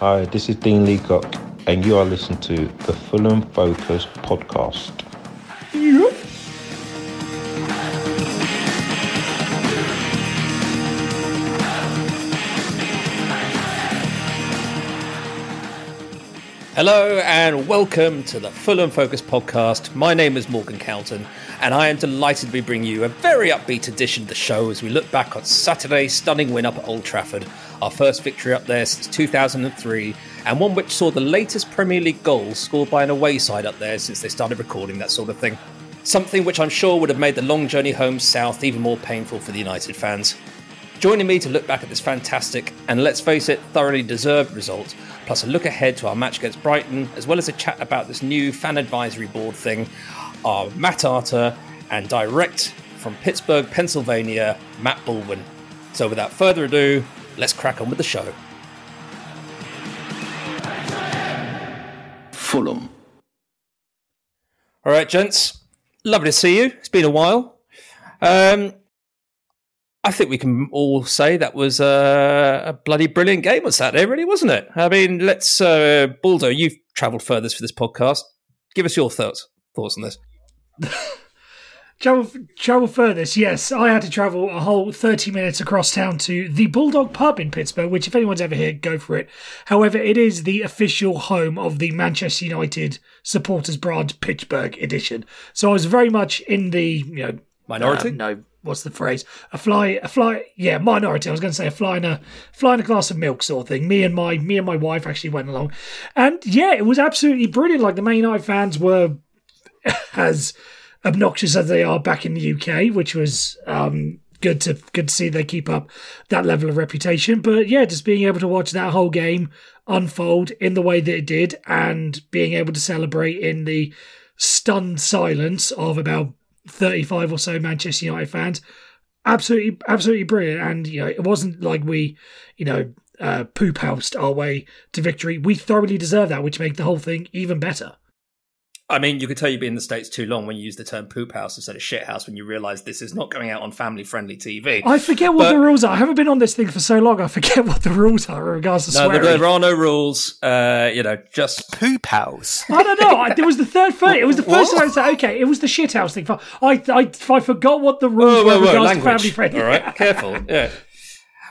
Hi, this is Dean Leacock, and you are listening to the Fulham Focus podcast. Hello and welcome to the Fulham Focus podcast. My name is Morgan Calton, and I am delighted to be bringing you a very upbeat edition of the show as we look back on Saturday's stunning win up at Old Trafford, our first victory up there since 2003, and one which saw the latest Premier League goal scored by an away side up there since they started recording that sort of thing. Something which I'm sure would have made the long journey home south even more painful for the United fans. Joining me to look back at this fantastic and let's face it, thoroughly deserved result plus a look ahead to our match against Brighton, as well as a chat about this new fan advisory board thing, are Matt Arter and direct from Pittsburgh, Pennsylvania, Matt Baldwin. So without further ado, let's crack on with the show. Fulham. All right, gents, lovely to see you. It's been a while. Um, I think we can all say that was a, a, bloody brilliant game on Saturday, really, wasn't it? I mean, let's, uh, Baldo, you've travelled furthest for this podcast. Give us your thoughts thoughts on this. travel travel furthest, yes. I had to travel a whole thirty minutes across town to the Bulldog Pub in Pittsburgh, which, if anyone's ever here, go for it. However, it is the official home of the Manchester United supporters brand Pittsburgh edition. So I was very much in the you know minority. Uh, no, what's the phrase? A fly, a fly. Yeah, minority. I was going to say a fly in a fly in a glass of milk sort of thing. Me and my me and my wife actually went along, and yeah, it was absolutely brilliant. Like the Man United fans were as obnoxious as they are back in the UK, which was um, good to good to see they keep up that level of reputation. But yeah, just being able to watch that whole game unfold in the way that it did, and being able to celebrate in the stunned silence of about 35 or so Manchester United fans. Absolutely, absolutely brilliant. And, you know, it wasn't like we, you know, uh, poop housed our way to victory. We thoroughly deserve that, which made the whole thing even better. I mean, you could tell you've been in the States too long when you use the term poop house instead of shit house when you realise this is not going out on family friendly TV. I forget what but, the rules are. I haven't been on this thing for so long, I forget what the rules are in regards to no, swearing. There are no rules. Uh, you know, just poop house. I don't know. I, it was the third first, It was the first time I said, okay, it was the shit house thing. I, I, I forgot what the rules whoa, whoa, were in regards to family friendly. All right, careful. Yeah.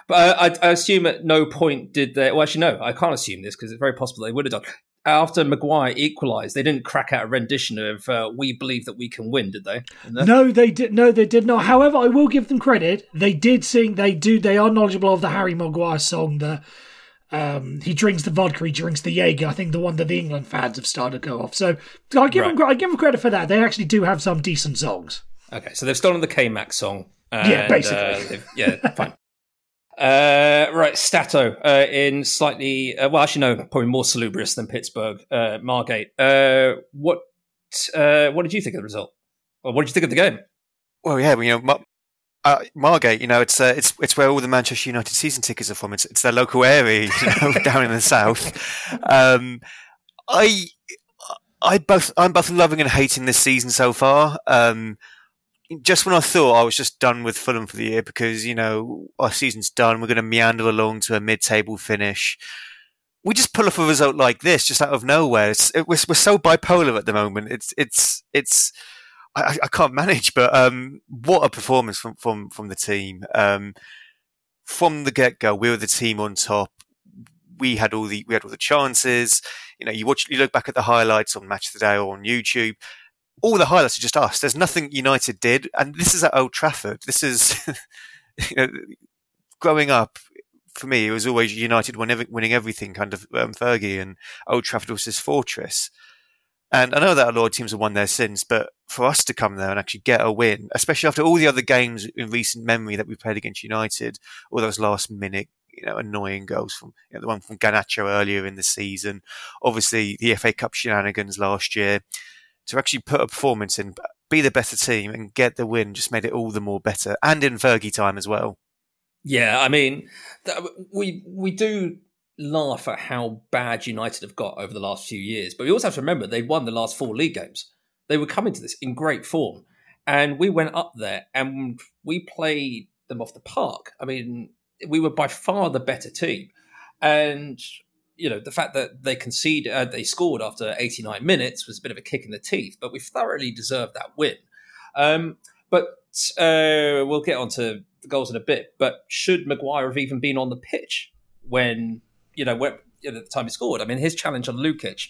But I, I, assume at no point did they. Well, actually, no, I can't assume this because it's very possible they would have done after Maguire equalised, they didn't crack out a rendition of uh, "We Believe That We Can Win," did they? No, they did. No, they did not. However, I will give them credit. They did sing. They do. They are knowledgeable of the Harry Maguire song. The um, he drinks the vodka, he drinks the Jaeger. I think the one that the England fans have started to go off. So I give right. them. I give them credit for that. They actually do have some decent songs. Okay, so they've stolen the K Max song. And, yeah, basically. Uh, yeah, fine. Uh, right, Stato uh, in slightly, uh, well, actually, no, probably more salubrious than Pittsburgh. Uh, Margate. Uh, what uh, what did you think of the result? Or what did you think of the game? Well, yeah, you know, Mar- uh, Margate, you know, it's uh, it's it's where all the Manchester United season tickets are from. It's it's their local area, you know, down in the south. Um, I I both I'm both loving and hating this season so far. Um, just when I thought I was just done with Fulham for the year because, you know, our season's done, we're going to meander along to a mid table finish. We just pull off a result like this just out of nowhere. It, we're, we're so bipolar at the moment. It's, it's, it's, I, I can't manage, but, um, what a performance from, from, from the team. Um, from the get go, we were the team on top. We had all the, we had all the chances. You know, you watch, you look back at the highlights on Match of the Day or on YouTube all the highlights are just us. There's nothing United did, and this is at Old Trafford. This is, you know, growing up for me, it was always United winning everything kind of um, Fergie, and Old Trafford was his fortress. And I know that a lot of teams have won there since, but for us to come there and actually get a win, especially after all the other games in recent memory that we played against United, all those last minute, you know, annoying goals from you know, the one from Garnacho earlier in the season, obviously the FA Cup shenanigans last year to actually put a performance in, be the better team, and get the win just made it all the more better, and in Fergie time as well. Yeah, I mean, we we do laugh at how bad United have got over the last few years, but we also have to remember they won the last four league games. They were coming to this in great form, and we went up there and we played them off the park. I mean, we were by far the better team, and you know, the fact that they conceded, uh, they scored after 89 minutes was a bit of a kick in the teeth, but we thoroughly deserved that win. Um, but uh, we'll get on to the goals in a bit. But should Maguire have even been on the pitch when, you know, when, at the time he scored? I mean, his challenge on Lukic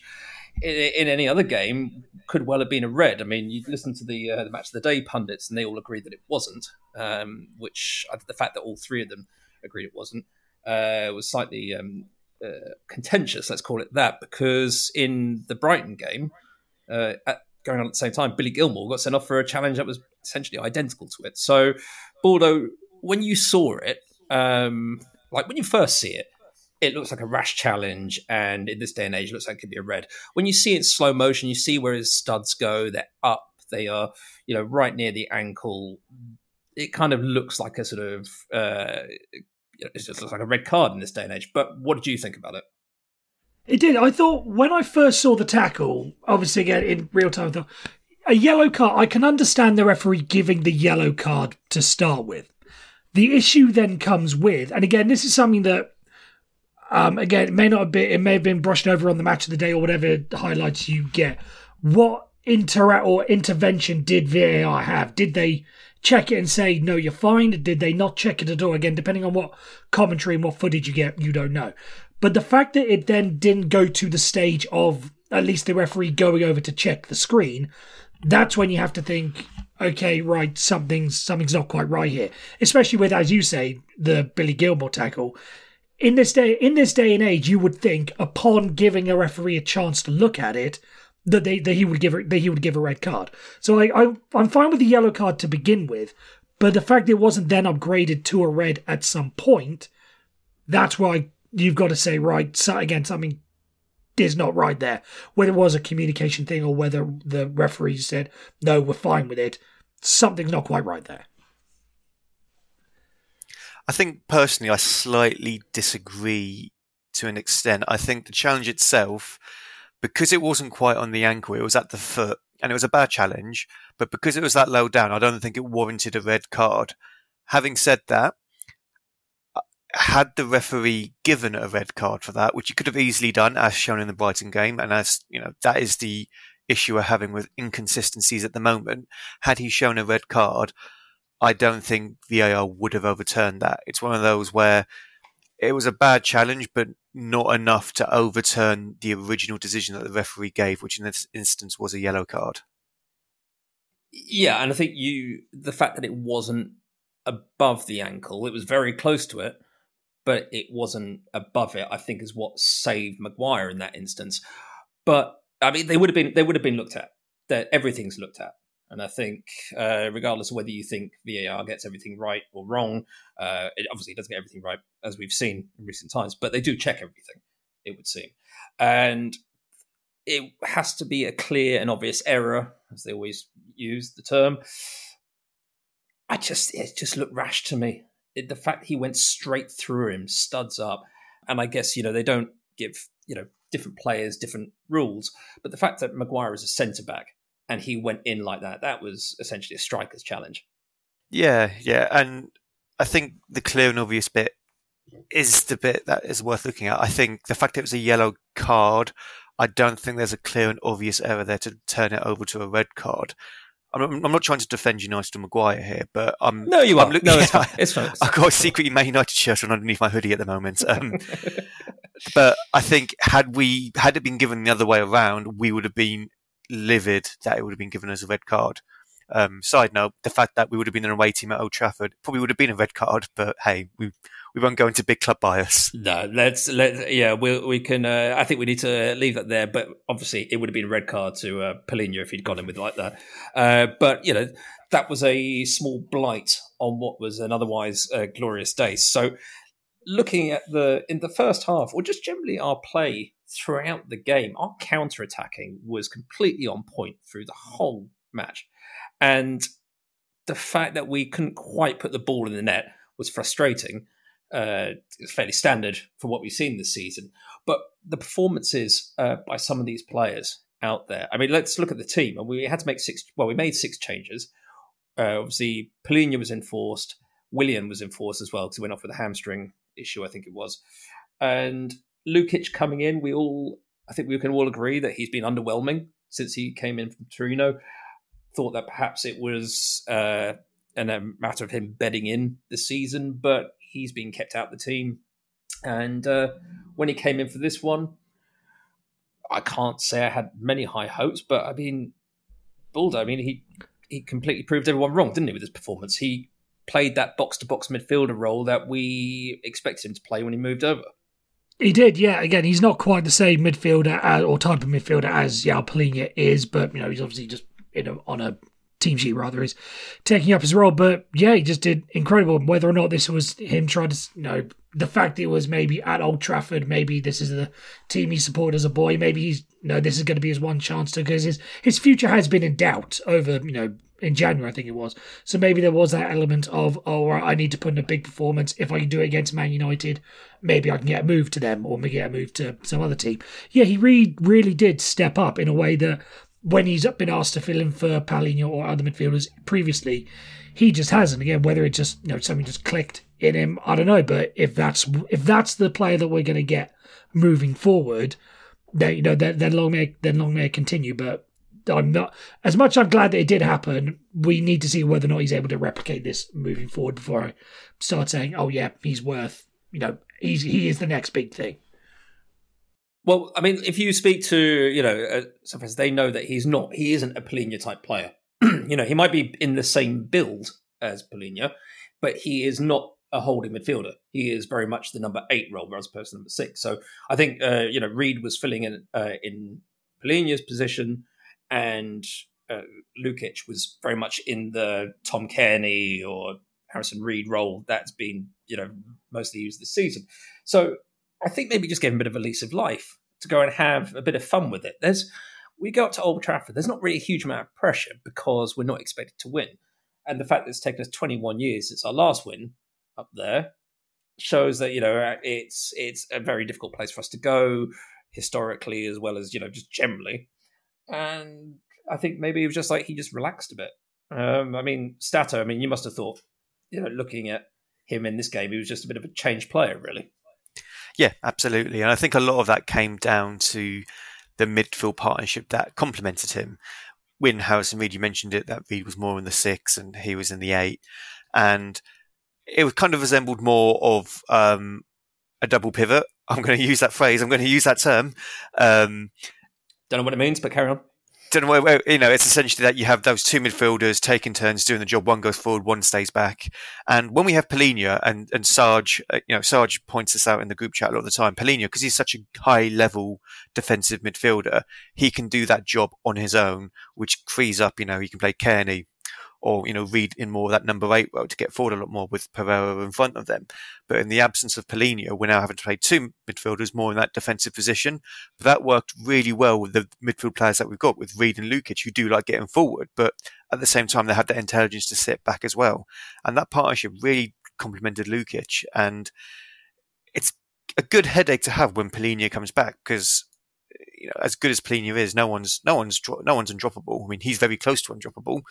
in, in, any other game could well have been a red. I mean, you listen to the uh, the match of the day pundits, and they all agreed that it wasn't. Um, which uh, the fact that all three of them agreed it wasn't uh, was slightly um, uh, contentious. Let's call it that, because in the Brighton game, uh, at, going on at the same time, Billy Gilmour got sent off for a challenge that was essentially identical to it. So, Baldo, when you saw it, um, like when you first see it, it looks like a rash challenge, and in this day and age, it looks like it could be a red. When you see it in slow motion, you see where his studs go. They're up. They are, you know, right near the ankle. It kind of looks like a sort of, uh, it just looks like a red card in this day and age. But what did you think about it? It did. I thought when I first saw the tackle, obviously again in real time, I thought a yellow card. I can understand the referee giving the yellow card to start with. The issue then comes with, and again, this is something that um, again, it may not have been, it may have been brushed over on the match of the day or whatever highlights you get. What inter or intervention did VAR have? Did they check it and say no, you're fine? Did they not check it at all? Again, depending on what commentary and what footage you get, you don't know. But the fact that it then didn't go to the stage of at least the referee going over to check the screen, that's when you have to think, okay, right, something's something's not quite right here. Especially with, as you say, the Billy Gilmour tackle in this day in this day and age, you would think upon giving a referee a chance to look at it that they that he would give that he would give a red card. So I, I I'm fine with the yellow card to begin with, but the fact it wasn't then upgraded to a red at some point, that's why you've got to say right again something is not right there. Whether it was a communication thing or whether the referee said no, we're fine with it, something's not quite right there. I think personally, I slightly disagree to an extent. I think the challenge itself, because it wasn't quite on the ankle, it was at the foot, and it was a bad challenge. But because it was that low down, I don't think it warranted a red card. Having said that, uh, had the referee given a red card for that, which he could have easily done, as shown in the Brighton game, and as you know, that is the issue we're having with inconsistencies at the moment. Had he shown a red card, I don't think VAR would have overturned that. It's one of those where it was a bad challenge, but not enough to overturn the original decision that the referee gave, which in this instance was a yellow card. Yeah, and I think you the fact that it wasn't above the ankle, it was very close to it, but it wasn't above it. I think is what saved Maguire in that instance. But I mean, they would have been they would have been looked at. That everything's looked at. And I think, uh, regardless of whether you think VAR gets everything right or wrong, uh, it obviously doesn't get everything right, as we've seen in recent times, but they do check everything, it would seem. And it has to be a clear and obvious error, as they always use the term. I just, it just looked rash to me. It, the fact he went straight through him, studs up, and I guess, you know, they don't give, you know, different players different rules, but the fact that Maguire is a centre back and he went in like that. That was essentially a striker's challenge. Yeah, yeah, and I think the clear and obvious bit is the bit that is worth looking at. I think the fact it was a yellow card, I don't think there's a clear and obvious error there to turn it over to a red card. I'm, I'm not trying to defend United or Maguire here, but I'm. No, you are. no, it's fine. It's fine. I've got a secret Man United shirt on underneath my hoodie at the moment. Um, but I think had we had it been given the other way around, we would have been livid that it would have been given as a red card. Um, side note, the fact that we would have been an away team at Old Trafford probably would have been a red card, but hey, we we won't go into big club bias. No, let's let yeah, we we can. Uh, I think we need to leave that there. But obviously, it would have been a red card to uh, Palhinha if he'd gone in with like that. Uh, but you know, that was a small blight on what was an otherwise uh, glorious day. So, looking at the in the first half, or just generally our play throughout the game, our counter attacking was completely on point through the whole match. And the fact that we couldn't quite put the ball in the net was frustrating. Uh, it's fairly standard for what we've seen this season. But the performances uh, by some of these players out there, I mean, let's look at the team. And we had to make six, well, we made six changes. Uh, obviously, Palhinha was enforced. Willian was enforced as well because he went off with a hamstring issue, I think it was. And Lukic coming in, we all, I think we can all agree that he's been underwhelming since he came in from Torino. Thought that perhaps it was uh, a matter of him bedding in the season, but he's been kept out the team. And uh, when he came in for this one, I can't say I had many high hopes, but I mean, Balder, I mean, he he completely proved everyone wrong, didn't he, with his performance? He played that box to box midfielder role that we expected him to play when he moved over. He did, yeah. Again, he's not quite the same midfielder as, or type of midfielder as João Palhinha is, but you know he's obviously just in a, on a team sheet rather is taking up his role. But yeah, he just did incredible. Whether or not this was him trying to, you know, the fact it was maybe at Old Trafford, maybe this is the team he supported as a boy. Maybe he's you know this is going to be his one chance to because his his future has been in doubt over you know in January, I think it was. So maybe there was that element of, oh, I need to put in a big performance. If I can do it against Man United, maybe I can get a move to them or maybe get a move to some other team. Yeah, he really, really did step up in a way that when he's been asked to fill in for Palhinha or other midfielders previously, he just hasn't. Again, whether it just you know something just clicked in him, I don't know. But if that's if that's the player that we're going to get moving forward, then you know then, then long may then long may continue. But I'm not as much. I'm glad that it did happen. We need to see whether or not he's able to replicate this moving forward before I start saying, "Oh yeah, he's worth." You know, he's he is the next big thing. Well, I mean, if you speak to you know, uh, they know that he's not. He isn't a Palhinha type player. you know, he might be in the same build as Palhinha, but he is not a holding midfielder. He is very much the number eight role as opposed to number six. So I think uh, you know Reed was filling in uh, in Palhinha's position and uh, Lukic was very much in the Tom Cairney or Harrison Reed role that's been, you know, mostly used this season. So I think maybe just give him a bit of a lease of life to go and have a bit of fun with it. There's we go up to Old Trafford. There's not really a huge amount of pressure because we're not expected to win, and the fact that it's taken us 21 years since our last win up there shows that you know it's it's a very difficult place for us to go historically as well as you know just generally and I think maybe it was just like he just relaxed a bit. Um, I mean, Stato. I mean, you must have thought, you know, looking at him in this game, he was just a bit of a changed player, really. Yeah, absolutely, and I think a lot of that came down to the midfield partnership that complemented him. When Harrison Reed, you mentioned it, that Reed was more in the six and he was in the eight, and it was kind of resembled more of um, a double pivot. I'm going to use that phrase. I'm going to use that term. Um, don't know what it means, but carry on. Don't know you know, it's essentially that you have those two midfielders taking turns doing the job. One goes forward, one stays back. And when we have Palhinha and, and Sarge, uh, you know, Sarge points this out in the group chat a lot of the time. Palhinha, because he's such a high level defensive midfielder, he can do that job on his own, which frees up, you know, he can play Cairney, or you know Reed in more of that number eight role to get forward a lot more with Pereira in front of them. But in the absence of Palhinha, we're now having to play two midfielders more in that defensive position. But that worked really well with the midfield players that we've got with Reed and Lukic, who do like getting forward, but at the same time they have the intelligence to sit back as well. And that partnership really complemented Lukic, and it's a good headache to have when Palhinha comes back because you know, as good as Palhinha is, no one's no one's no one's undroppable. I mean, he's very close to undroppable.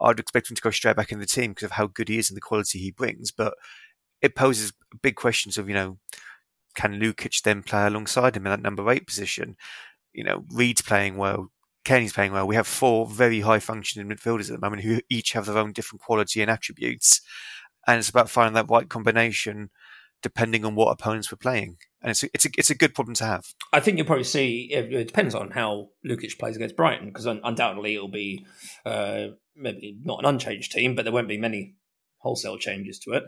I'd expect him to go straight back in the team because of how good he is and the quality he brings. But it poses big questions of you know, can Lukic then play alongside him in that number eight position? You know, Reed's playing well. Cairney's playing well. We have four very high functioning midfielders at the moment who each have their own different quality and attributes. And it's about finding that right combination depending on what opponents we're playing and it's a, it's a, it's a good problem to have. I think you'll probably see. It, depends on how Lukic plays against Brighton, because undoubtedly it'll be uh, maybe not an unchanged team, but there won't be many wholesale changes to it.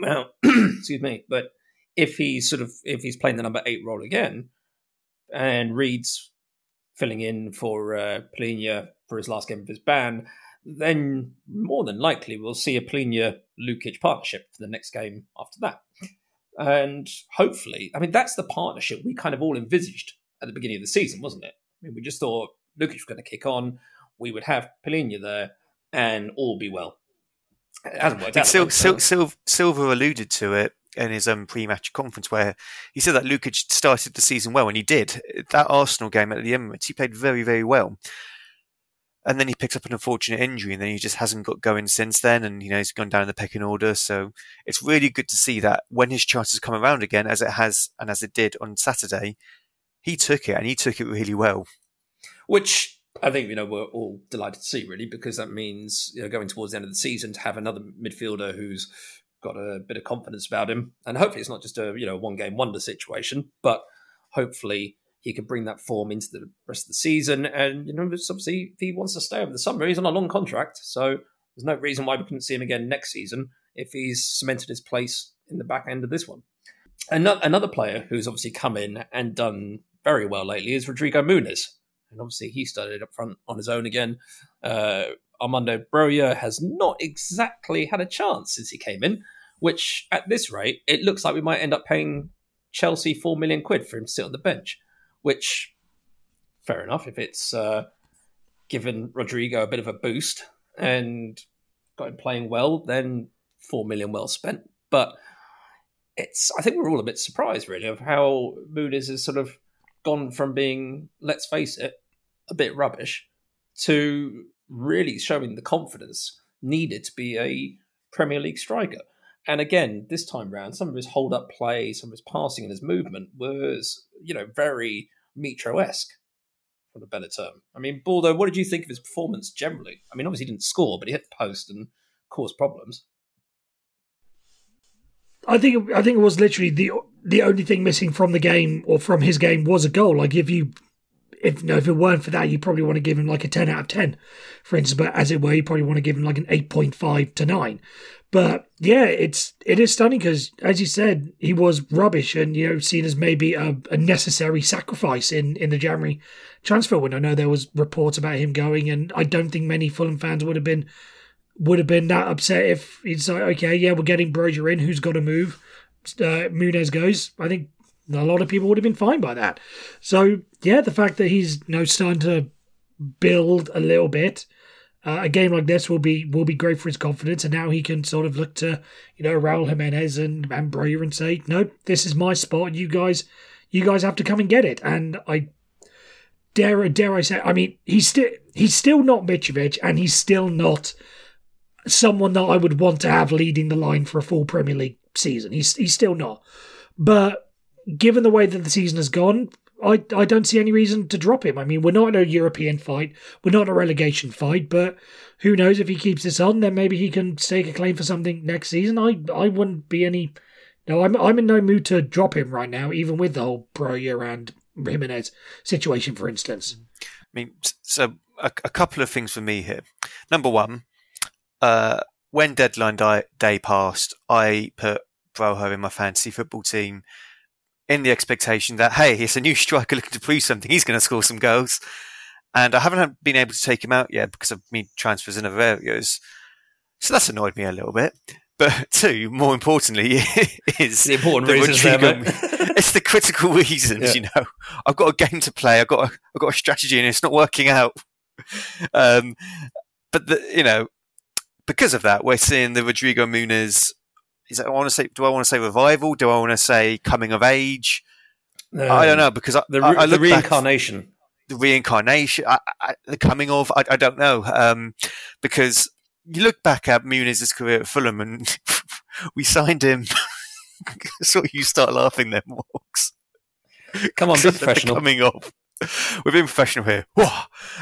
Well, excuse me, but if he's sort of if he's playing the number eight role again, and Reed's filling in for uh, Palhinha for his last game of his ban, then more than likely we'll see a Palhinha Lukic partnership for the next game after that. And hopefully, I mean, that's the partnership we kind of all envisaged at the beginning of the season, wasn't it? I mean, we just thought Lukic was going to kick on, we would have Palhinha there, and all be well. It hasn't worked out. Sil- Sil- Sil- Silva alluded to it in his um, pre-match conference where he said that Lukic started the season well, and he did. That Arsenal game at the Emirates, he played very, very well. And then he picked up an unfortunate injury, and then he just hasn't got going since then. And you know he's gone down in the pecking order. So it's really good to see that when his chances come around again, as it has and as it did on Saturday, he took it and he took it really well. Which I think you know we're all delighted to see, really, because that means you know going towards the end of the season to have another midfielder who's got a bit of confidence about him, and hopefully it's not just a you know one game wonder situation, but hopefully he could bring that form into the rest of the season. And you know, obviously, if he wants to stay over the summer, he's on a long contract, so there's no reason why we couldn't see him again next season if he's cemented his place in the back end of this one. Another player who's obviously come in and done very well lately is Rodrigo Muniz. And obviously, he started up front on his own again. Uh, Armando Broja has not exactly had a chance since he came in, which at this rate, it looks like we might end up paying Chelsea 4 million quid for him to sit on the bench which fair enough if it's uh, given Rodrigo a bit of a boost and got him playing well, then four million well spent. But it's I think we're all a bit surprised really of how Muniz has sort of gone from being, let's face it, a bit rubbish to really showing the confidence needed to be a Premier League striker. And again, this time round, some of his hold up play, some of his passing and his movement was, you know, very Mitro esque, for a better term. I mean, Baldo, what did you think of his performance generally? I mean, obviously he didn't score, but he hit the post and caused problems. I think I think it was literally the the only thing missing from the game or from his game was a goal. Like if you if no, if it weren't for that, you probably want to give him like a ten out of ten, for instance. But as it were, you probably want to give him like an eight point five to nine. But yeah, it's it is stunning because, as you said, he was rubbish and you know seen as maybe a, a, necessary sacrifice in in the January transfer window. I know there was reports about him going, and I don't think many Fulham fans would have been would have been that upset if it's like, okay, yeah, we're getting Broja in, who's got to move. Uh, Muniz goes. I think a lot of people would have been fine by that. So yeah, the fact that he's you know starting to build a little bit uh, a game like this will be will be great for his confidence, and now he can sort of look to you know Raul Jimenez and and and say, no, this is my spot. You guys, you guys have to come and get it. And I dare dare I say, I mean, he's still he's still not Mitrovic, and he's still not someone that I would want to have leading the line for a full Premier League season. He's he's still not, but given the way that the season has gone, I, I don't see any reason to drop him. I mean, we're not in a European fight, we're not in a relegation fight, but who knows if he keeps this on, then maybe he can stake a claim for something next season. I I wouldn't be any. No, I'm I'm in no mood to drop him right now, even with the whole Broja and Jimenez situation, for instance. I mean, so a, a couple of things for me here. Number one, uh, when deadline day, day passed, I put Broja in my fantasy football team in the expectation that hey, he's a new striker looking to prove something. He's going to score some goals, and I haven't been able to take him out yet because of me transfers in other areas. So that's annoyed me a little bit. But two, more importantly, is the important the reasons. Rodrigo, it's the critical reasons. Yeah. You know, I've got a game to play. I've got a, I've got a strategy, and it's not working out. Um, but the, you know, because of that, we're seeing the Rodrigo Muniz is that I want to say? Do I want to say revival? Do I want to say coming of age? Um, I don't know because I, the, re- I, the reincarnation, the reincarnation, I, the coming of. I, don't know um, because you look back at Muniz's career at Fulham and we signed him. so you start laughing then, Walks. Come on, be professional. Coming of. We've been professional here.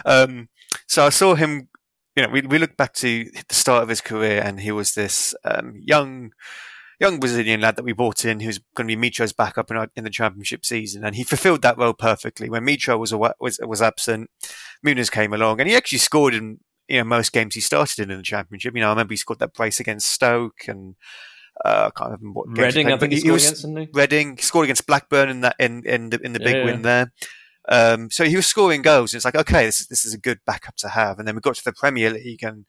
Um, so I saw him you know, we, we look back to the start of his career and he was this um, young young Brazilian lad that we brought in who's going to be Mitro's backup in, our, in the championship season. And he fulfilled that role perfectly. When Mitro was, was, was absent, Muniz came along and he actually scored in, you know, most games he started in in the championship. You know, I remember he scored that brace against Stoke and, uh, I can't remember what Reading, I think he, he, scored against, didn't he? Reading, he scored against Blackburn in that, in, in the, in the big yeah, win there. Um, so he was scoring goals. And it's like, okay, this is, this is a good backup to have. And then we got to the Premier League and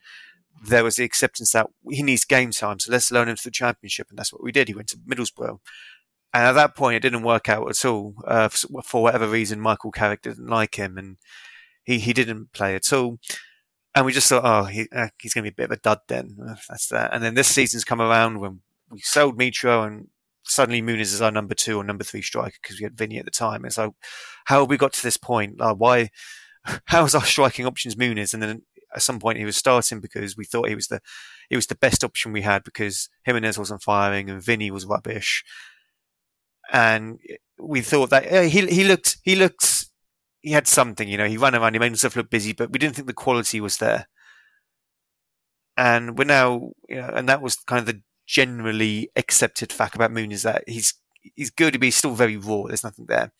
there was the acceptance that he needs game time. So let's loan him to the championship. And that's what we did. He went to Middlesbrough. And at that point, it didn't work out at all. Uh, for, for, whatever reason, Michael Carrick didn't like him and he, he didn't play at all. And we just thought, oh, he, uh, he's going to be a bit of a dud then. That's that. And then this season's come around when we sold Mitro and suddenly Muniz is our number two or number three striker because we had Vinny at the time. It's like, how have we got to this point? Uh, why, how's our striking options Muniz? And then at some point he was starting because we thought he was the he was the best option we had because Jimenez wasn't firing and Vinny was rubbish. And we thought that yeah, he he looked he looked he had something, you know, he ran around, he made himself look busy, but we didn't think the quality was there. And we're now, you know, and that was kind of the generally accepted fact about Muniz that he's he's good, but he's still very raw. There's nothing there.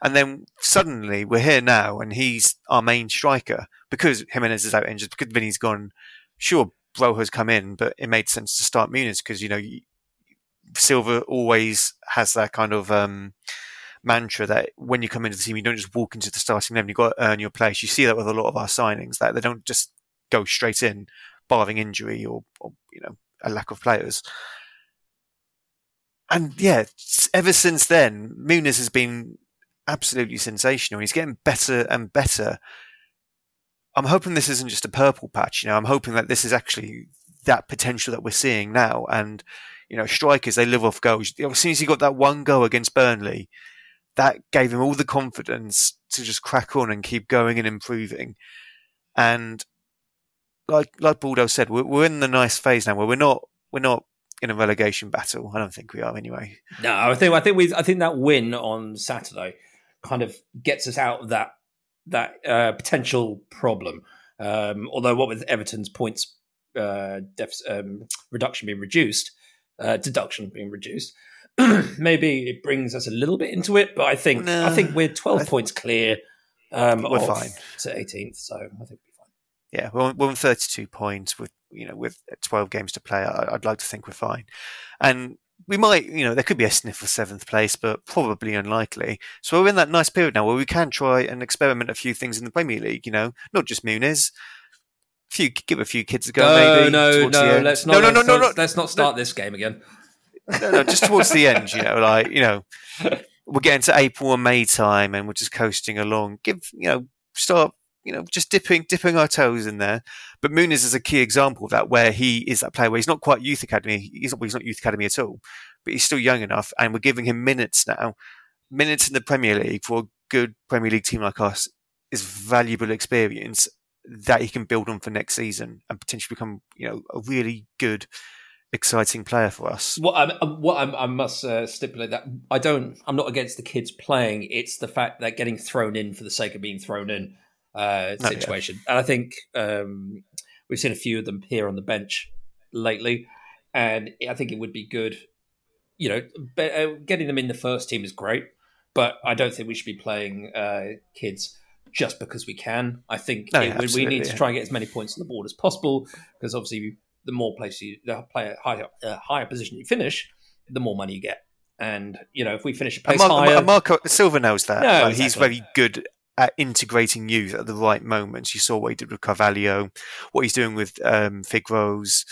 And then suddenly we're here now, and he's our main striker because Jimenez is out injured, because Vinny's gone. Sure, has come in, but it made sense to start Muniz because you know Silva always has that kind of um, mantra that when you come into the team, you don't just walk into the starting eleven. You've got to earn your place. You see that with a lot of our signings that they don't just go straight in, barring injury or, or you know a lack of players. And yeah, ever since then, Muniz has been absolutely sensational. He's getting better and better. I'm hoping this isn't just a purple patch. You know, I'm hoping that this is actually that potential that we're seeing now. And you know, strikers they live off goals. As soon as he got that one goal against Burnley, that gave him all the confidence to just crack on and keep going and improving. And like like Baldo said, we're, we're in the nice phase now where we're not we're not in a relegation battle. I don't think we are anyway. No, I think I think we I think that win on Saturday kind of gets us out of that that uh, potential problem. Um, although what with Everton's points uh, um, reduction being reduced, uh, deduction being reduced, maybe it brings us a little bit into it. But I think no, I think we're twelve th- points clear. Um, we're fine to eighteenth, so I think we'll be fine. Yeah, we're on, we're on thirty-two points with you know with uh, twelve games to play. I, I'd like to think we're fine, and we might, you know, there could be a sniff for seventh place, but probably unlikely. So we're in that nice period now where we can try and experiment a few things in the Premier League. You know, not just Muniz. A few, give a few kids a go. No, maybe, no, no. Let's not. No, no, no, no, no, Let's not start this game again. No, no, just towards the end. You know, like you know, we're getting to April and May time, and we're just coasting along. Give you know, start you know, just dipping dipping our toes in there. But Muniz is a key example of that, where he is that player where he's not quite youth academy. He's not, he's not youth academy at all, but he's still young enough, and we're giving him minutes now. Minutes in the Premier League for a good Premier League team like us is valuable experience that he can build on for next season and potentially become, you know, a really good exciting player for us. What, I, what I, I must uh, stipulate that I don't, I'm not against the kids playing. It's the fact that getting thrown in for the sake of being thrown in uh, situation. And I think um, we've seen a few of them here on the bench lately, and I think it would be good. You know, uh, getting them in the first team is great, but I don't think we should be playing uh, kids just because we can. I think no, it, we need to try and get as many points on the board as possible because obviously the more places you the player higher, uh, higher position you finish, the more money you get. And you know, if we finish a place Mar- higher, Marco Silva knows that. No, like, exactly. He's very good at integrating youth at the right moments. You saw what he did with Carvalho, what he's doing with um, Fig Rose,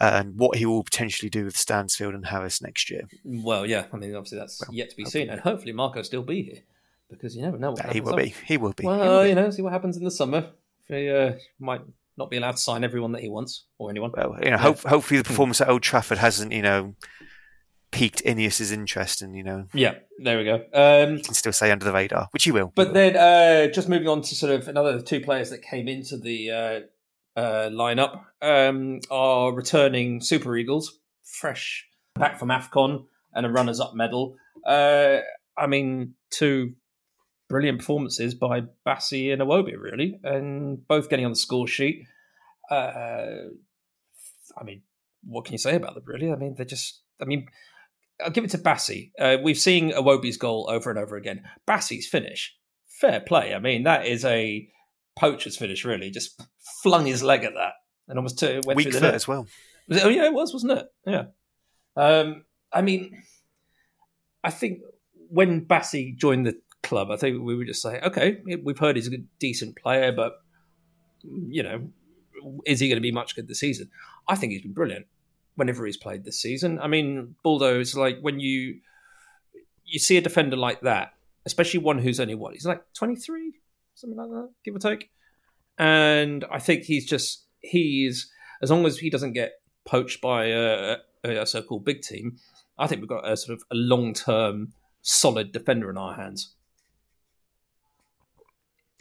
and what he will potentially do with Stansfield and Harris next year. Well, yeah, I mean, obviously that's well, yet to be seen, and hopefully Marco still be here because you never know. he will be. He will be. Well, will be. you know, see what happens in the summer. He uh, might not be allowed to sign everyone that he wants or anyone. Well, you know, yeah. hope, hopefully the performance at Old Trafford hasn't, you know, piqued Ineos's interest, and you know, yeah, there we go. Um, you can still say under the radar, which he will. But then, uh, just moving on to sort of another two players that came into the uh, uh, lineup um, are returning Super Eagles, fresh back from Afcon and a runners-up medal. Uh, I mean, two brilliant performances by Bassey and Iwobi, really, and both getting on the score sheet. Uh, I mean, what can you say about them, really? I mean, they're just. I mean, I'll give it to Bassey. Uh, we've seen Iwobi's goal over and over again. Bassey's finish, fair play. I mean, that is a poacher's finish, really. Just flung his leg at that and almost t- went Weak through the net as well. Was it, oh yeah, it was, wasn't it? Yeah. Um, I mean, I think when Bassey joined the club, I think we would just say, okay, we've heard he's a decent player, but you know, is he going to be much good this season? I think he's been brilliant whenever he's played this season. I mean, Baldo is like when you you see a defender like that, especially one who's only what he's like twenty three, something like that, give or take. And I think he's just he's as long as he doesn't get poached by a, a so-called big team, I think we've got a sort of a long-term solid defender in our hands.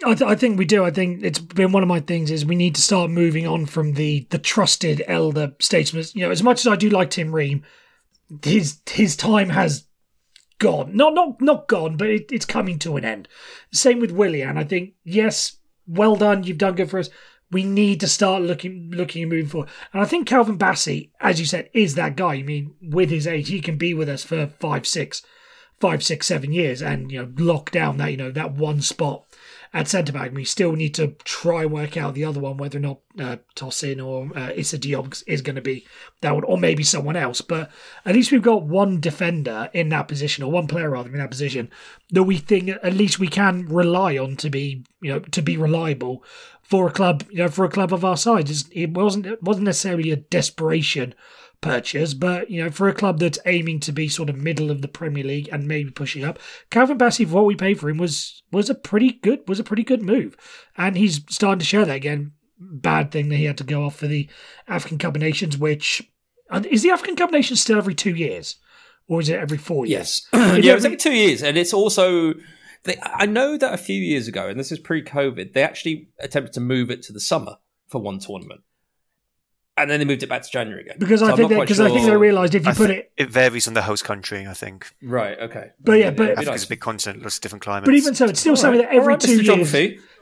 I, th- I, think we do. I think it's been one of my things is we need to start moving on from the the trusted elder statesman. You know, as much as I do like Tim Ream, his his time has gone. Not not not gone, but it, it's coming to an end. Same with Willian. I think yes, well done. You've done good for us. We need to start looking looking and moving forward. And I think Calvin Bassey, as you said, is that guy. I mean, with his age, he can be with us for five, six, five, six, seven years, and you know, lock down that you know that one spot at centre back. We still need to try work out the other one, whether or not uh, Tosin or uh, Issa Diop is going to be that one, or maybe someone else. But at least we've got one defender in that position, or one player rather in that position that we think at least we can rely on to be, you know, to be reliable for a club, you know, for a club of our size. It wasn't it wasn't necessarily a desperation purchase, but you know, for a club that's aiming to be sort of middle of the Premier League and maybe pushing up, Calvin Bassey, for what we paid for him, was was a pretty good was a pretty good move, and he's starting to show that again. Bad thing that he had to go off for the African Cup of Nations, which is the African Cup of Nations still every two years, or is it every four years? Yes, yeah, it was every two years, and it's also. They, I know that a few years ago, and this is pre-COVID, they actually attempted to move it to the summer for one tournament and then they moved it back to January again. Because so I think because sure. I think they realised if you I put it, it varies on the host country. I think. Right. Okay. But yeah, but Africa's nice. a big continent, lots of different climates. But even so, it's still right. something that every right, two years.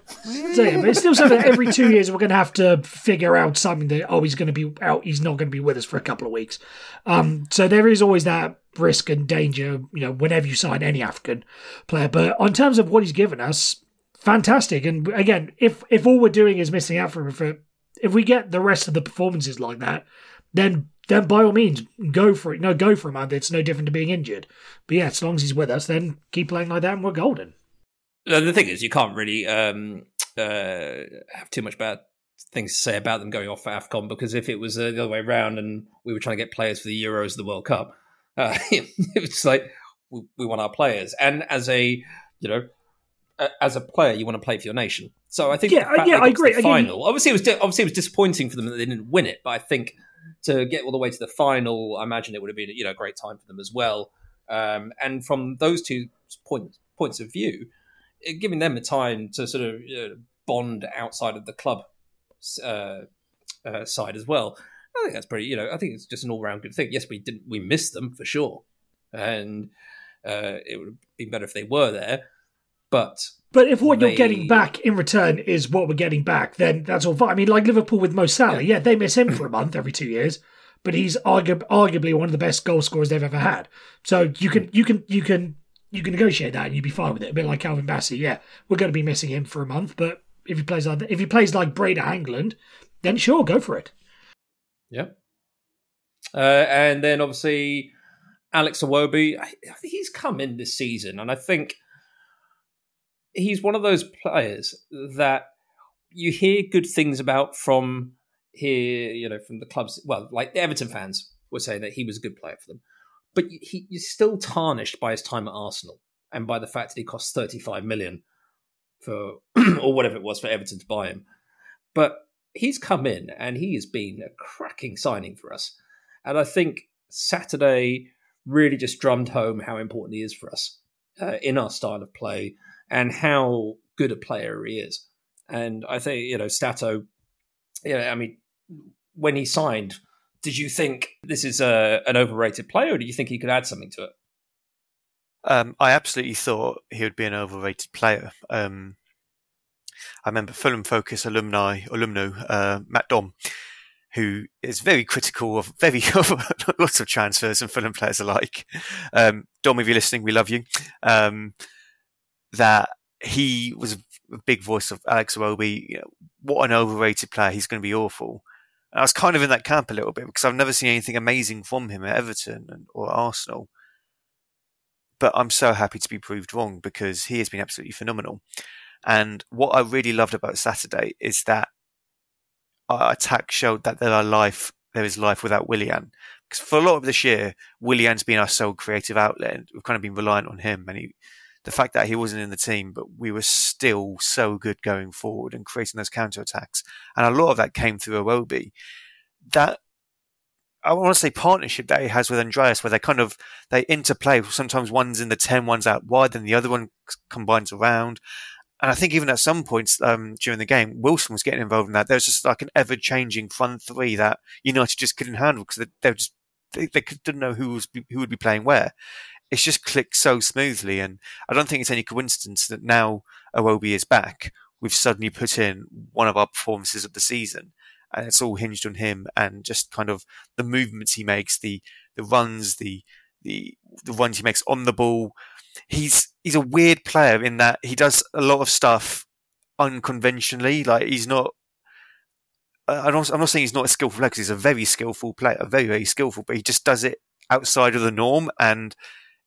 so yeah, but it's still something that every two years we're going to have to figure out something that oh he's going to be out, he's not going to be with us for a couple of weeks. Um, so there is always that risk and danger, you know, whenever you sign any African player. But in terms of what he's given us, fantastic. And again, if if all we're doing is missing out for for if we get the rest of the performances like that, then then by all means go for it. No, go for him. It's no different to being injured. But yeah, as long as he's with us, then keep playing like that, and we're golden. The thing is, you can't really um, uh, have too much bad things to say about them going off for Afcon because if it was uh, the other way around and we were trying to get players for the Euros, of the World Cup, uh, it was like we, we want our players, and as a you know as a player, you want to play for your nation. So I think yeah, yeah, I agree. final, obviously, it was di- obviously it was disappointing for them that they didn't win it, but I think to get all the way to the final, I imagine it would have been you know a great time for them as well. Um, and from those two points points of view, giving them the time to sort of you know, bond outside of the club uh, uh, side as well, I think that's pretty. You know, I think it's just an all round good thing. Yes, we didn't we missed them for sure, and uh, it would have been better if they were there. But but if what they... you're getting back in return is what we're getting back, then that's all fine. I mean, like Liverpool with Mo Salah, yeah, yeah they miss him for a month every two years, but he's argu- arguably one of the best goal scorers they've ever had. So you can you can you can you can negotiate that and you'd be fine with it. A bit like Calvin Bassey, yeah, we're going to be missing him for a month, but if he plays like if he plays like Brede Hangeland, then sure, go for it. Yeah. Uh, and then obviously Alex Iwobi, he's come in this season, and I think he's one of those players that you hear good things about from here, you know, from the clubs. Well, like the Everton fans were saying that he was a good player for them, but he, he's still tarnished by his time at Arsenal and by the fact that he cost 35 million for or whatever it was for Everton to buy him. But he's come in and he has been a cracking signing for us. And I think Saturday really just drummed home how important he is for us uh, in our style of play and how good a player he is. And I think, you know, Stato, yeah, I mean, when he signed, did you think this is a, an overrated player or do you think he could add something to it? Um, I absolutely thought he would be an overrated player. Um, I remember Fulham Focus alumni, alumno, uh, Matt Dom, who is very critical of very lots of transfers and Fulham players alike. Um, Dom, if you're listening, we love you. Um, that he was a big voice of Alex Iwobi. You know, what an overrated player! He's going to be awful. And I was kind of in that camp a little bit because I've never seen anything amazing from him at Everton or Arsenal. But I'm so happy to be proved wrong because he has been absolutely phenomenal. And what I really loved about Saturday is that our attack showed that there are life, there is life without Willian. Because for a lot of this year, Willian's been our sole creative outlet. And we've kind of been reliant on him, and he the fact that he wasn't in the team, but we were still so good going forward and creating those counter attacks. And a lot of that came through Iwobi. That I want to say partnership that he has with Andreas, where they kind of they interplay. Sometimes one's in the ten, one's out wide, and the other one combines around. and I think even at some points um, during the game, Wilson was getting involved in that. There was just like an ever changing front three that United just couldn't handle because they, they just they, they didn't know who was who would be playing where. It's just clicked so smoothly, and I don't think it's any coincidence that now Iwobi is back. We've suddenly put in one of our performances of the season, and it's all hinged on him and just kind of the movements he makes, the the runs, the the the runs he makes on the ball. He's he's a weird player in that he does a lot of stuff unconventionally. Like he's not. I'm not, I'm not saying he's not a skillful player because he's a very skillful player, very very skillful, but he just does it outside of the norm, and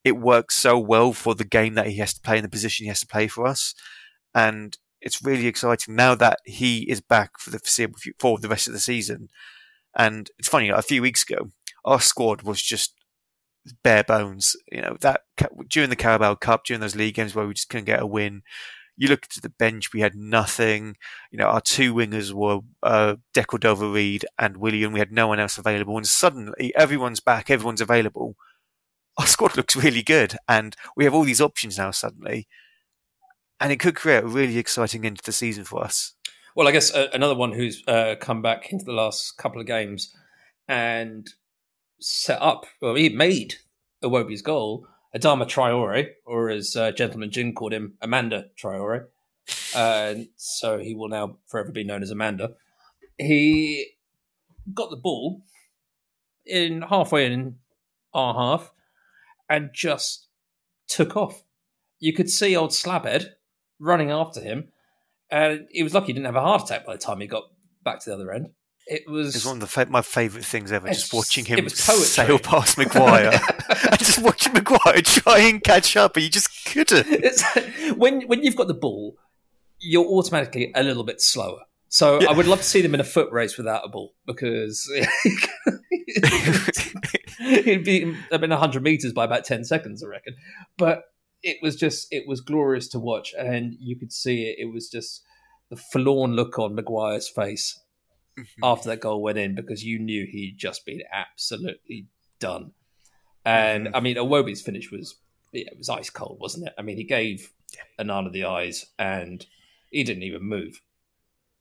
it works so well for the game that he has to play in the position he has to play for us, and it's really exciting now that he is back for the foreseeable for the rest of the season. And it's funny, a few weeks ago, our squad was just bare bones. You know that during the Carabao Cup, during those league games where we just couldn't get a win. You looked at the bench, we had nothing. You know, our two wingers were uh, Decordova-Reid and Willian. We had no one else available, and suddenly everyone's back, everyone's available. Our squad looks really good, and we have all these options now. Suddenly, and it could create a really exciting end to the season for us. Well, I guess uh, another one who's uh, come back into the last couple of games and set up, well, he made Iwobi's goal, Adama Traore, or as uh, Gentleman Jin called him, Amanda Traore. So he will now forever be known as Amanda. He got the ball in halfway in our half and just took off. You could see old Slabhead running after him, and he was lucky he didn't have a heart attack by the time he got back to the other end. It was. It's one of the fa- my favourite things ever. Just watching him it sail past Maguire and just watching Maguire try and catch up, and you just couldn't. It's, when when you've got the ball, you're automatically a little bit slower. So yeah. I would love to see them in a foot race without a ball because he'd be have been hundred meters by about ten seconds, I reckon. But it was just it was glorious to watch, and you could see it. It was just the forlorn look on Maguire's face mm-hmm. after that goal went in because you knew he'd just been absolutely done. And mm-hmm. I mean, Iwobi's finish was yeah, it was ice cold, wasn't it? I mean, he gave Onana the eyes, and he didn't even move,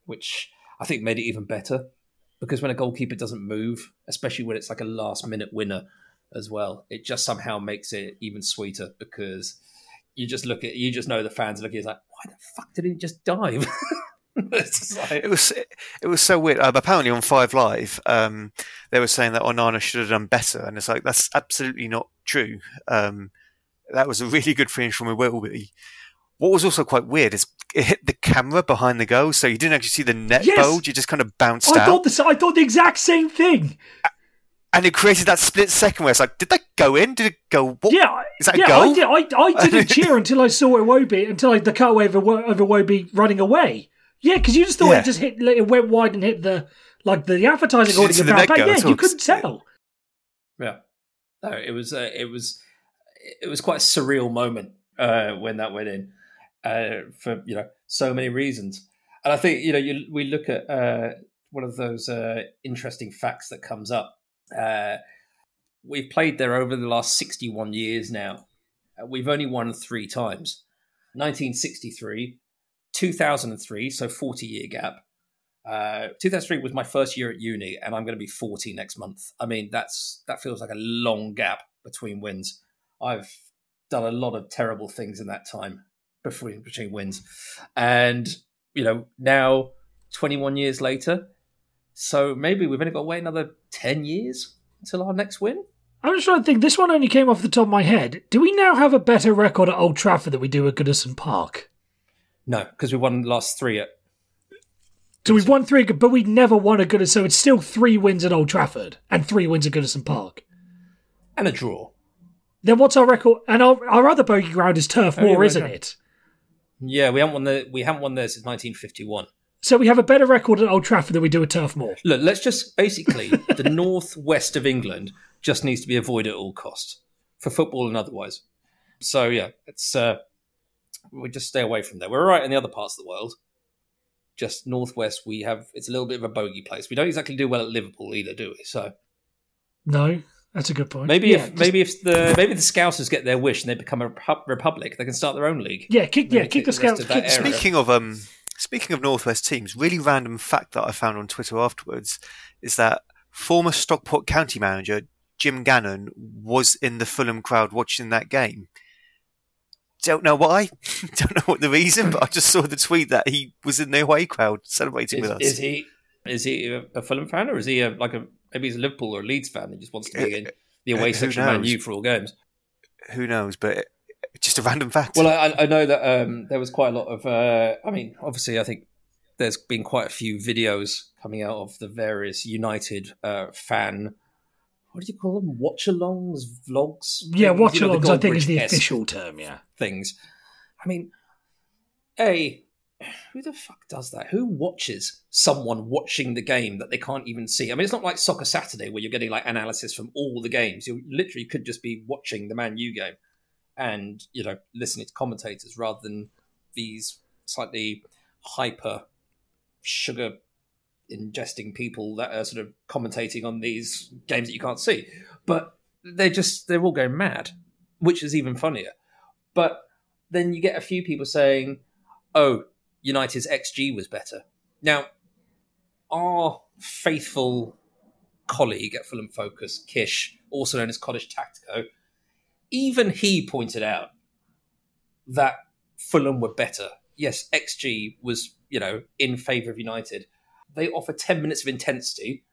which I think made it even better because when a goalkeeper doesn't move, especially when it's like a last minute winner as well, it just somehow makes it even sweeter because you just look at you just know the fans looking at like why the fuck did he just dive? like... It was it was so weird. Um, apparently on Five Live, um, they were saying that Onana should have done better, and it's like that's absolutely not true. Um, that was a really good finish from Iwobi. What was also quite weird is it hit the camera behind the goal, so you didn't actually see the net yes. bulge. You just kind of bounced I out. Thought the, I thought the exact same thing. And it created that split second where it's like, did that go in? Did it go? What? Yeah, is that yeah, a goal? I, did, I, I didn't cheer until I saw Iwobi, until I, the cutaway of, of Iwobi running away. Yeah, because you just thought yeah. it just hit, it went wide and hit the like the advertising audience about back. Yeah, you couldn't tell. Yeah, no, it was uh, it was it was quite a surreal moment uh, when that went in uh, for you know so many reasons. And I think you know you, we look at uh, one of those uh, interesting facts that comes up. Uh, we've played there over the last sixty-one years now. we've only won three times. 1963, 2003, so 40 year gap. Uh, 2003 was my first year at uni, and I'm going to be 40 next month. I mean, that's that feels like a long gap between wins. I've done a lot of terrible things in that time between between wins, and you know now 21 years later, so maybe we've only got to wait another 10 years until our next win. I'm just trying to think. This one only came off the top of my head. Do we now have a better record at Old Trafford than we do at Goodison Park? No, because we won the last three at. So we've won three, but we never won a Goodison. So it's still three wins at Old Trafford and three wins at Goodison Park. And a draw. Then what's our record? And our, our other bogey ground is Turf oh, Moor, isn't it? Yeah, we haven't won the we haven't won there since 1951. So we have a better record at Old Trafford than we do at Turf Moor. Look, let's just basically the northwest of England just needs to be avoided at all costs for football and otherwise. So yeah, it's uh, we just stay away from there. We're right in the other parts of the world. Just northwest, we have it's a little bit of a bogey place. We don't exactly do well at Liverpool either, do we? So no, That's a good point. Maybe yeah, if just- maybe if the maybe the Scousers get their wish and they become a repu- republic, they can start their own league. yeah, kick yeah, kick the kick the rest scouts. Kick the area. scouts. Speaking of um, speaking of Northwest teams, really random fact that I found on Twitter afterwards is that former Stockport County manager Jim Gannon was in the Fulham crowd watching that game. Don't know why, don't know what the reason, but I just saw the tweet that he was in the away crowd celebrating Is, with us. is he is he a, a Fulham fan or is he a, like a maybe he's a Liverpool or a Leeds fan? and just wants to be in the away who section of Man knows? U for all games. Who knows? But just a random fact. Well, I, I know that um, there was quite a lot of. Uh, I mean, obviously, I think there's been quite a few videos coming out of the various United uh, fan. What do you call them? Watch-alongs, vlogs. Yeah, things, watch you know, the alongs, I think, is the official term, yeah. things. I mean, a who the fuck does that? Who watches someone watching the game that they can't even see? I mean, it's not like Soccer Saturday where you're getting like analysis from all the games. You literally could just be watching the Man U game and you know listening to commentators rather than these slightly hyper sugar ingesting people that are sort of commentating on these games that you can't see. But they're just they're all going mad, which is even funnier. But then you get a few people saying, "Oh, United's XG was better." Now, our faithful colleague at Fulham Focus, Kish, also known as College Tactico, even he pointed out that Fulham were better. Yes, XG was, you know, in favour of United. They offer 10 minutes of intensity,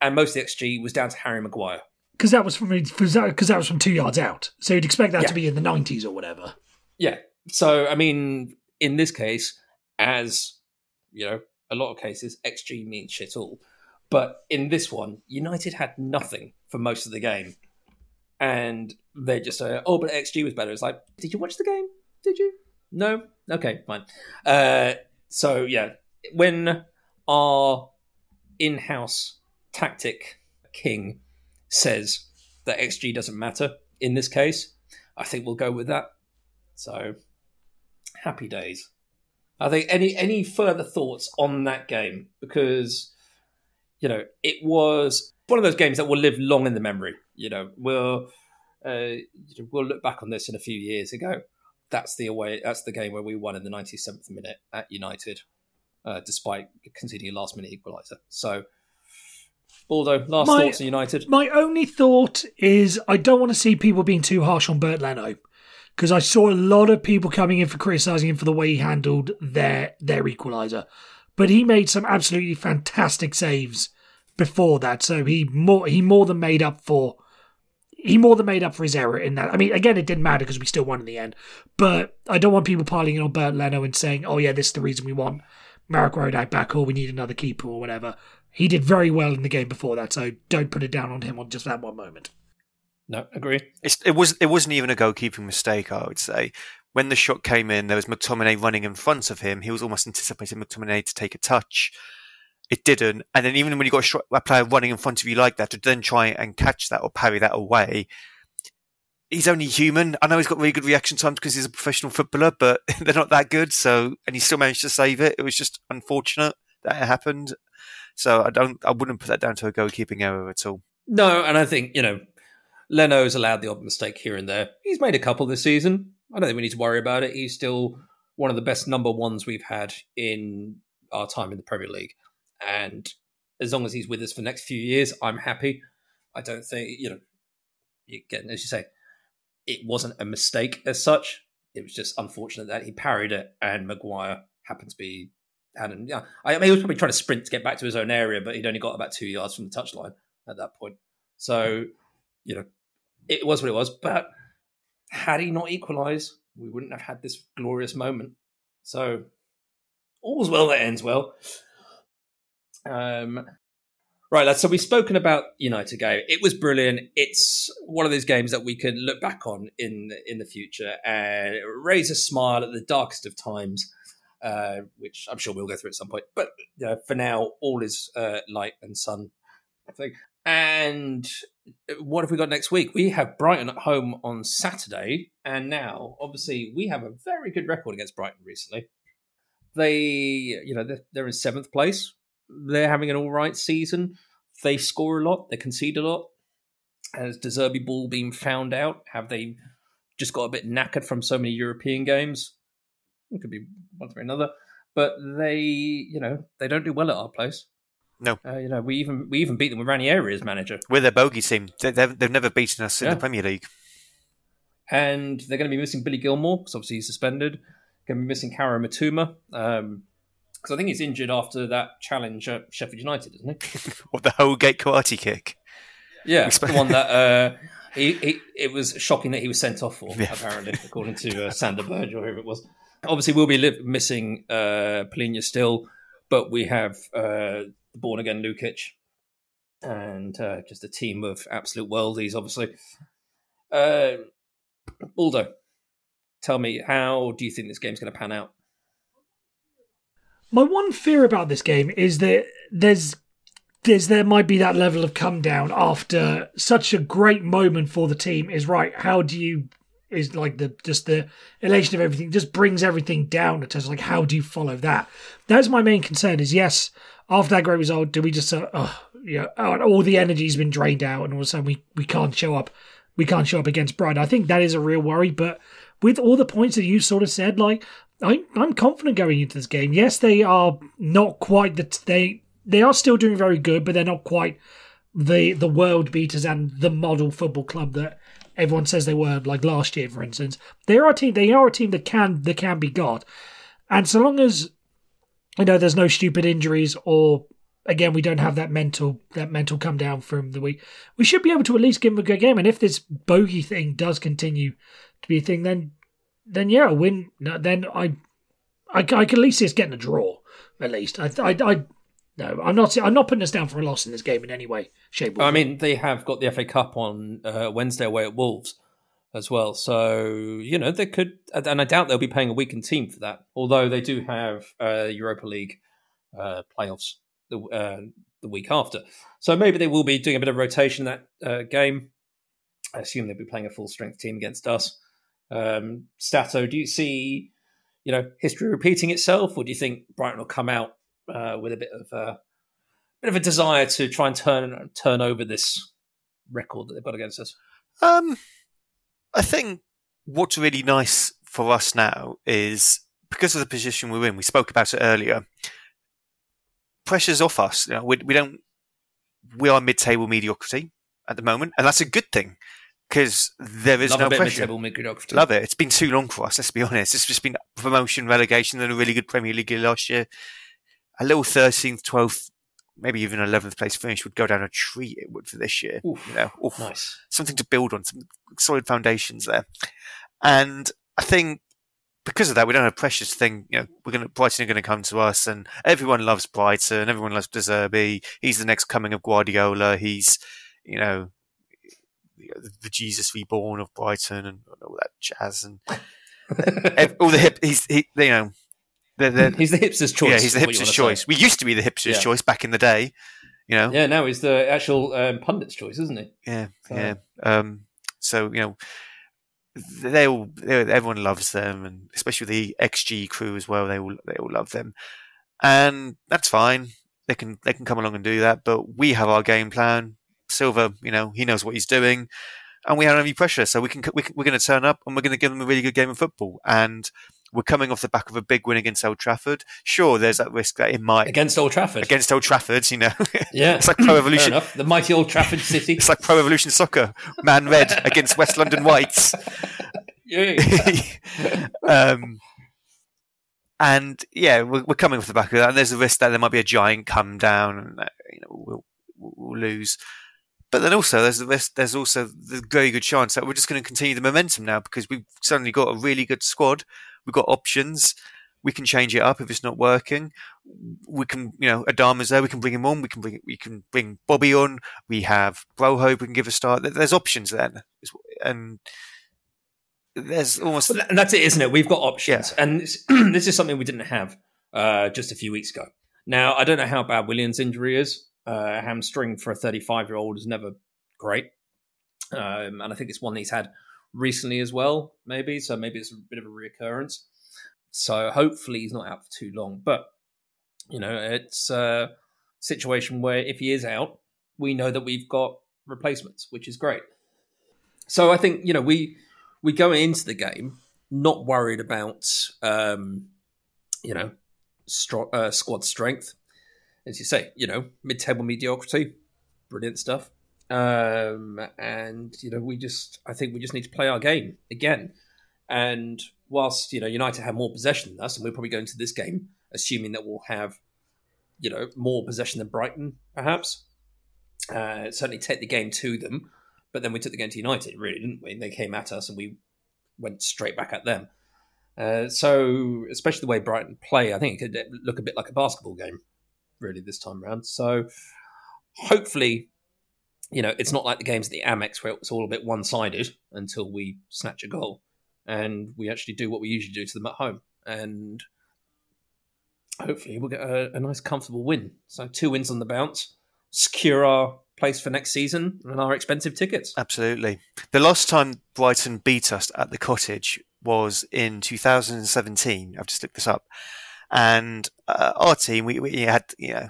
and most of the XG was down to Harry Maguire. Because that was from because that was from two yards out, so you'd expect that Yeah. to be in the nineties or whatever. Yeah. So, I mean, in this case, as you know, a lot of cases, XG means shit all. But in this one, United had nothing for most of the game. And they just say, oh, but XG was better. It's like, did you watch the game? Did you? No? Okay, fine. Uh, so, yeah, when our in house tactic king says that XG doesn't matter in this case, I think we'll go with that. So happy days. I think any any further thoughts on that game because you know it was one of those games that will live long in the memory. You know we'll uh, we'll look back on this in a few years ago. That's the away. That's the game where we won in the 97th minute at United, uh, despite conceding a last minute equaliser. So, Baldo, last My- thoughts on United? My only thought is I don't want to see people being too harsh on Bernd Leno because I saw a lot of people coming in for criticising him for the way he handled their their equaliser, but he made some absolutely fantastic saves before that, so he more he more than made up for he more than made up for his error in that. I mean, again, it didn't matter because we still won in the end, but I don't want people piling in on Bernd Leno and saying, "Oh yeah, this is the reason we want Marek Rodak back or we need another keeper or whatever." He did very well in the game before that, so don't put it down on him on just that one moment. No, agree. It's, it was it wasn't even a goalkeeping mistake. I would say when the shot came in, there was McTominay running in front of him. He was almost anticipating McTominay to take a touch. It didn't, and then even when you got a, shot, a player running in front of you like that, to then try and catch that or parry that away, he's only human. I know he's got really good reaction times because he's a professional footballer, but they're not that good. So, and he still managed to save it. It was just unfortunate that it happened. So I don't, I wouldn't put that down to a goalkeeping error at all. No, and I think, you know, Leno's allowed the odd mistake here and there. He's made a couple this season. I don't think we need to worry about it. He's still one of the best number ones we've had in our time in the Premier League. And as long as he's with us for the next few years, I'm happy. I don't think, you know, again, as you say, it wasn't a mistake as such. It was just unfortunate that he parried it and Maguire happened to be hadn't yeah. I mean he was probably trying to sprint to get back to his own area, but he'd only got about two yards from the touchline at that point. So, you know, it was what it was. But had he not equalised, we wouldn't have had this glorious moment. So, all's well that ends well. Um, right, lads. So we've spoken about United game. It was brilliant. It's one of those games that we can look back on in in the future and raise a smile at the darkest of times. Uh, which I'm sure we'll go through at some point. But uh, for now, all is uh, light and sun. I think. And uh, what have we got next week? We have Brighton at home on Saturday, and now obviously we have a very good record against Brighton recently. They, you know, they're, they're in seventh place. They're having an all right season. They score a lot. They concede a lot. Has De Zerbi ball been found out? Have they just got a bit knackered from so many European games? It could be one thing or another, but they, you know, they don't do well at our place. No. Uh, you know, we even we even beat them with Ranieri as manager, We're their bogey team. They- They've, they've never beaten us in Yeah. the Premier League. and they're going to be missing Billy Gilmour because obviously he's suspended. Going to be missing Kaoru Mitoma because I think he's injured after that challenge at Sheffield United, isn't he? What the whole gate karate kick? Yeah, Explain- the one that uh, he, he it was shocking that he was sent off for. Yeah. Apparently, according to uh, Sander Burge or whoever it was. Obviously, we'll be li- missing uh, Palhinha still, but we have uh, born again Lukic and uh, just a team of absolute worldies. Obviously, uh, Aldo, tell me how do you think this game's going to pan out? My one fear about this game is that there's there's there might be that level of come down after such a great moment for the team is right. How do you is like the just the elation of everything just brings everything down terms of like how do you follow that? That's my main concern. Is yes, after that great result, do we just uh, oh, yeah, oh, all the energy's been drained out, and all of a sudden we we can't show up, we can't show up against Brighton. I think that is a real worry, but with all the points that you sort of said, like I, I'm confident going into this game. Yes, they are not quite the they they are still doing very good, but they're not quite the the world beaters and the model football club that everyone says they were. Like last year, for instance, they are a team. They are a team that can that can be got, and so long as you know there's no stupid injuries or again we don't have that mental that mental come down from the week, we should be able to at least give them a good game. And if this bogey thing does continue to be a thing, then then yeah, a win. Then I, I, I can at least see us getting a draw. At least I, I, I no, I'm not. I'm not putting us down for a loss in this game in any way, shape, or I mean, they have got the FA Cup on uh, Wednesday away at Wolves as well. So, you know, they could, and I doubt they'll be paying a weakened team for that, although they do have uh, Europa League uh, playoffs the, uh, the week after. So maybe they will be doing a bit of rotation that uh, game. I assume they'll be playing a full strength team against us. Um, Stato, do you see, you know, history repeating itself, or do you think Brighton will come out uh, with a bit of a bit of a desire to try and turn turn over this record that they've got against us. Um, I think what's really nice for us now is because of the position we're in. We spoke about it earlier. Pressure's off us. You know, we, we don't. We are mid-table mediocrity at the moment, and that's a good thing because there is Love no pressure. Love it. It's been too long for us. Let's be honest. It's just been promotion, relegation, then a really good Premier League year last year. A little thirteenth, twelfth, maybe even eleventh place finish would go down a treat. It would for this year. Oof. You know, Oof. Nice. something to build on, some solid foundations there. And I think because of that, we don't have to think, you know, we're going to, Brighton are going to come to us and everyone loves Brighton. Everyone loves De Zerbi. He's the next coming of Guardiola. He's, you know, the Jesus reborn of Brighton and all that jazz and all the hip, he's, he, you know, he's the hipster's choice. yeah, he's the is what you hipster's choice. say. We used to be the hipster's Yeah. choice back in the day, you know? Yeah, now he's the actual um, pundit's choice, isn't he? Yeah, So- yeah. Um, so you know, they all, they, everyone loves them, and especially the XG crew as well. They all, they all love them, and that's fine. They can, they can come along and do that. But we have our game plan. Silva, you know, he knows what he's doing, and we don't have any pressure. So we can, we can we're going to turn up, and we're going to give them a really good game of football. And we're coming off the back of a big win against Old Trafford. Sure, there's that risk that it might Against Old Trafford. against Old Trafford. You know, yeah, it's like Pro Evolution. The mighty Old Trafford City. It's like Pro Evolution Soccer, Man Red against West London Whites. Yeah. um, and yeah, we're, we're coming off the back of that, and there's a risk that there might be a giant come down, and you know we'll, we'll, we'll lose. But then also there's the risk. There's also the very good chance that we're just going to continue the momentum now because we've suddenly got a really good squad. We've got options. We can change it up if it's not working. We can, you know, Adama's there. We can bring him on. We can bring we can bring Bobby on. We have Broja. We can give a start. There's options then, and there's almost and that's it, isn't it? We've got options, and this, this is something we didn't have uh, just a few weeks ago. Now, I don't know how bad Willian's injury is. Uh, hamstring for a 35 year old is never great, um, and I think it's one he's had recently as well. Maybe so. Maybe it's a bit of a reoccurrence. So hopefully he's not out for too long. But you know, it's a situation where if he is out, we know that we've got replacements, which is great. So I think you know we we go into the game not worried about um, you know stro- uh, squad strength, as you say. You know, mid-table mediocrity, brilliant stuff. Um, and you know, we just I think we just need to play our game again. And whilst you know United have more possession than us, and we'll probably go into this game assuming that we'll have you know more possession than Brighton, perhaps. Uh, certainly take the game to them, but then we took the game to United, really, didn't we? They came at us and we went straight back at them. Uh, so, especially the way Brighton play, I think it could look a bit like a basketball game, really, this time around. So, hopefully, you know, it's not like the games at the Amex where it's all a bit one sided until we snatch a goal and we actually do what we usually do to them at home. And hopefully, we'll get a, a nice, comfortable win. So, two wins on the bounce, secure our place for next season and our expensive tickets. Absolutely. The last time Brighton beat us at the cottage was in 2017. I've just looked this up. And uh, our team, we, we had, you know,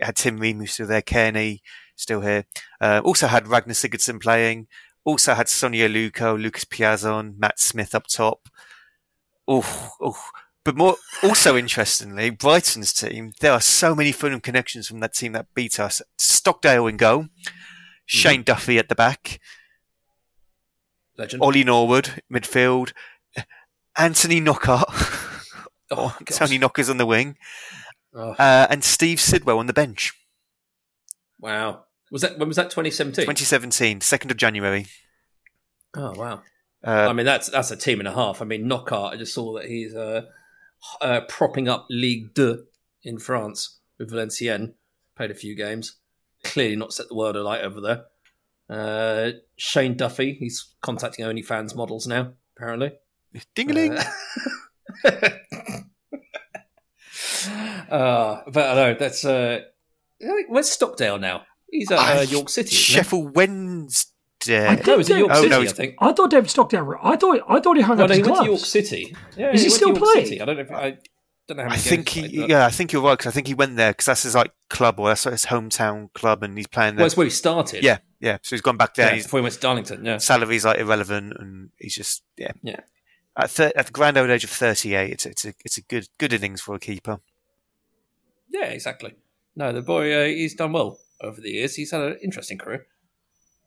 had Tim Ream still there, Cairney still here. Uh, also had Ragnar Sigurdsson playing. Also had Sone Aluko, Lucas Piazon, Matt Smith up top. Oh, oh. But more, also interestingly, Brighton's team, there are so many Fulham connections from that team that beat us. Stockdale in goal, Shane mm-hmm. Duffy at the back, Legend. Ollie Norwood, midfield, Anthony Knockaert, oh, Tony Knockers on the wing, oh. uh, and Steve Sidwell on the bench. Wow. Was that when was that 2017? 2017, 2nd of January. Oh wow. Uh, I mean that's that's a team and a half. I mean Knockaert, I just saw that he's uh, uh, propping up Ligue 2 in France with Valenciennes. Played a few games. Clearly not set the world alight over there. Uh, Shane Duffy, he's contacting OnlyFans models now, apparently. Ding-a-ling! Uh, uh, but I know, that's... Uh, where's Stockdale now? He's at uh, York City. Sheffield Wednesday. I no, was it York oh, City? No, I think. I thought David Stockdale. I thought I thought he hung no, up no, his he gloves. went to York City. Yeah, Is he, he still playing? City. I don't know. If, I don't know how. I think he. Played, yeah, I think you're right because I think he went there because that's his like club or that's his hometown club, and he's playing there. Well, that's where he started. Yeah, yeah. So he's gone back there. Yeah, before he went to Darlington. Yeah, salary's like irrelevant, and he's just yeah, yeah. At, thir- at the grand old age of 38, it's it's a it's a good good innings for a keeper. Yeah, exactly. No, the boy uh, he's done well over the years. He's had an interesting career.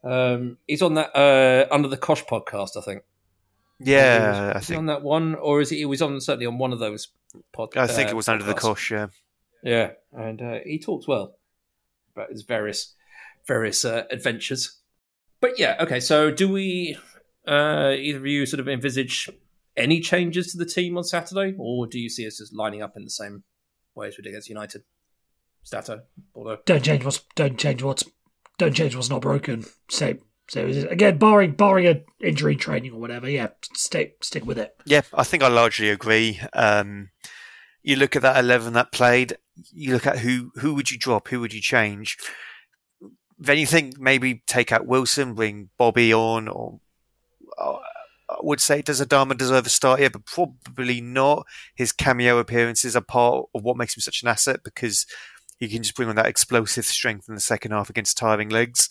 Um, he's on that uh, under the Cosh podcast, I think. Yeah, I think on that one, or is he? He was on certainly on one of those podcasts. I think uh, it was under the Cosh. Yeah, yeah, and uh, he talks well about his various various uh, adventures. But yeah, okay. So, do we uh, either of you sort of envisage any changes to the team on Saturday, or do you see us just lining up in the same way as we did against United? Stato, Bordeaux. Don't change what's don't change what's don't change what's not broken. Same. So again, barring barring a injury training or whatever, yeah, stay stick with it. Yeah, I think I largely agree. Um, you look at that eleven that played. You look at who who would you drop, who would you change. Then you think maybe take out Wilson, bring Bobby on, or, or I would say does Adama deserve a start here, but probably not. His cameo appearances are part of what makes him such an asset because he can just bring on that explosive strength in the second half against tiring legs.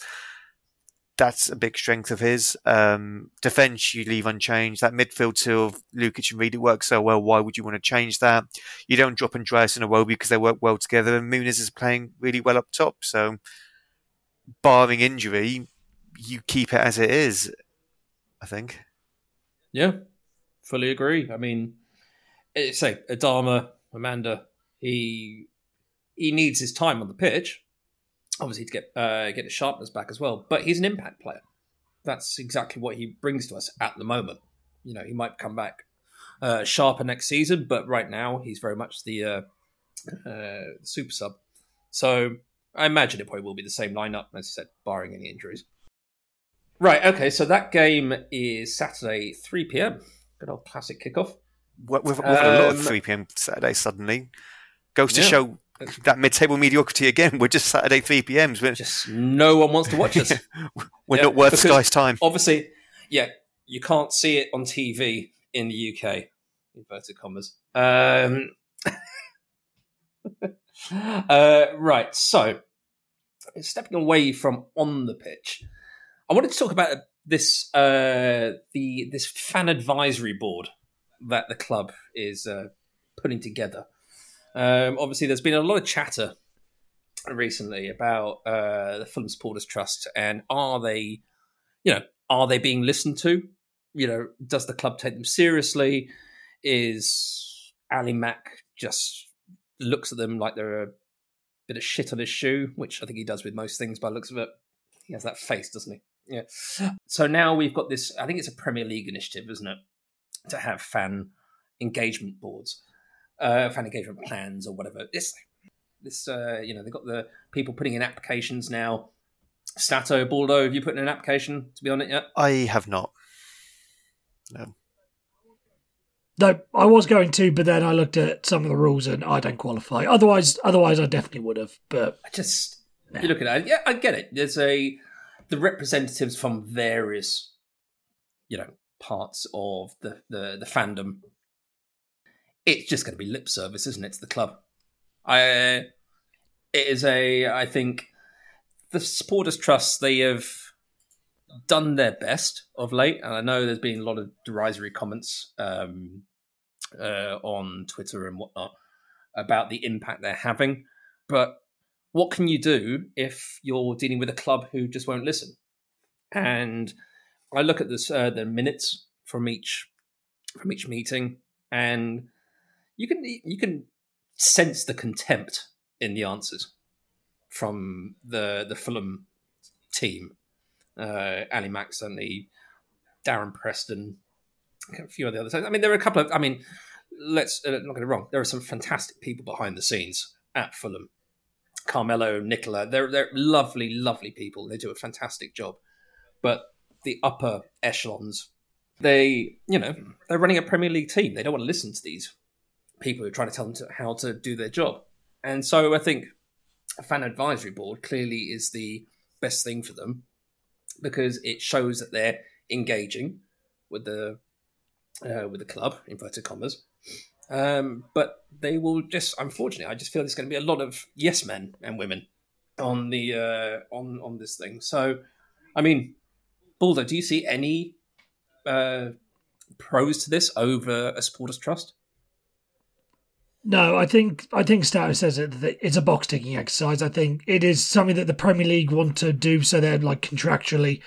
That's a big strength of his. Um, defense, you leave unchanged. That midfield two of Lukic and Reed, it works so well. Why would you want to change that? You don't drop Andreas and Iwobi because they work well together, and Muniz is playing really well up top. So, barring injury, you keep it as it is. I think. Yeah, fully agree. I mean, say Adama, Amanda, he he needs his time on the pitch, obviously to get uh, get his sharpness back as well. But he's an impact player. That's exactly what he brings to us at the moment. You know, he might come back uh, sharper next season, but right now he's very much the uh, uh, super sub. So I imagine it probably will be the same lineup, as you said, barring any injuries. Right. Okay. So that game is Saturday, three pm. Good old classic kickoff. We've, we've um, a lot of um, three pm Saturday suddenly. Goes to yeah. show that mid-table mediocrity again. We're just Saturday three PMs. We're just no one wants to watch us. We're yeah, not worth Sky's time. Obviously, yeah, you can't see it on TV in the UK. Inverted commas. Um, uh, right. So, stepping away from on the pitch, I wanted to talk about this uh, the this fan advisory board that the club is uh, putting together. Um, obviously, there's been a lot of chatter recently about uh, the Fulham Supporters Trust and are they, you know, are they being listened to? You know, does the club take them seriously? Is Ali Mack just looks at them like they're a bit of shit on his shoe, which I think he does with most things by looks of it. He has that face, doesn't he? Yeah. So now we've got this. I think it's a Premier League initiative, isn't it, to have fan engagement boards, uh, fan engagement plans, or whatever. This, this, uh, you know, they've got the people putting in applications now. Stato, Baldo, have you put in an application to be on it yet? I have not. No. No, I was going to, but then I looked at some of the rules and I don't qualify. Otherwise, otherwise I definitely would have. But I just you look at it. Yeah, I get it. There's a the representatives from various, you know, parts of the the, the fandom. It's just going to be lip service, isn't it? To the club. I it is a I think the supporters trust they have done their best of late, and I know there's been a lot of derisory comments um, uh, on Twitter and whatnot about the impact they're having. But what can you do if you're dealing with a club who just won't listen? And I look at this uh, the minutes from each from each meeting, and you can you can sense the contempt in the answers from the the Fulham team. Uh, Ali and the Darren Preston, a few of the others. I mean, there are a couple of. I mean, let's uh, not get it wrong. There are some fantastic people behind the scenes at Fulham. Carmelo, Nicola, they're they're lovely, lovely people. They do a fantastic job. But the upper echelons, they, you know, they're running a Premier League team. They don't want to listen to these people who are trying to tell them to, how to do their job. And so I think a fan advisory board clearly is the best thing for them because it shows that they're engaging with the uh, with the club, inverted commas. Um, but they will just, unfortunately, I just feel there's going to be a lot of yes men and women on the uh, on on this thing. So, I mean, Baldo, do you see any uh, pros to this over a supporters trust? No, I think I think Stato says it that it's a box ticking exercise. I think it is something that the Premier League want to do, so they're like contractually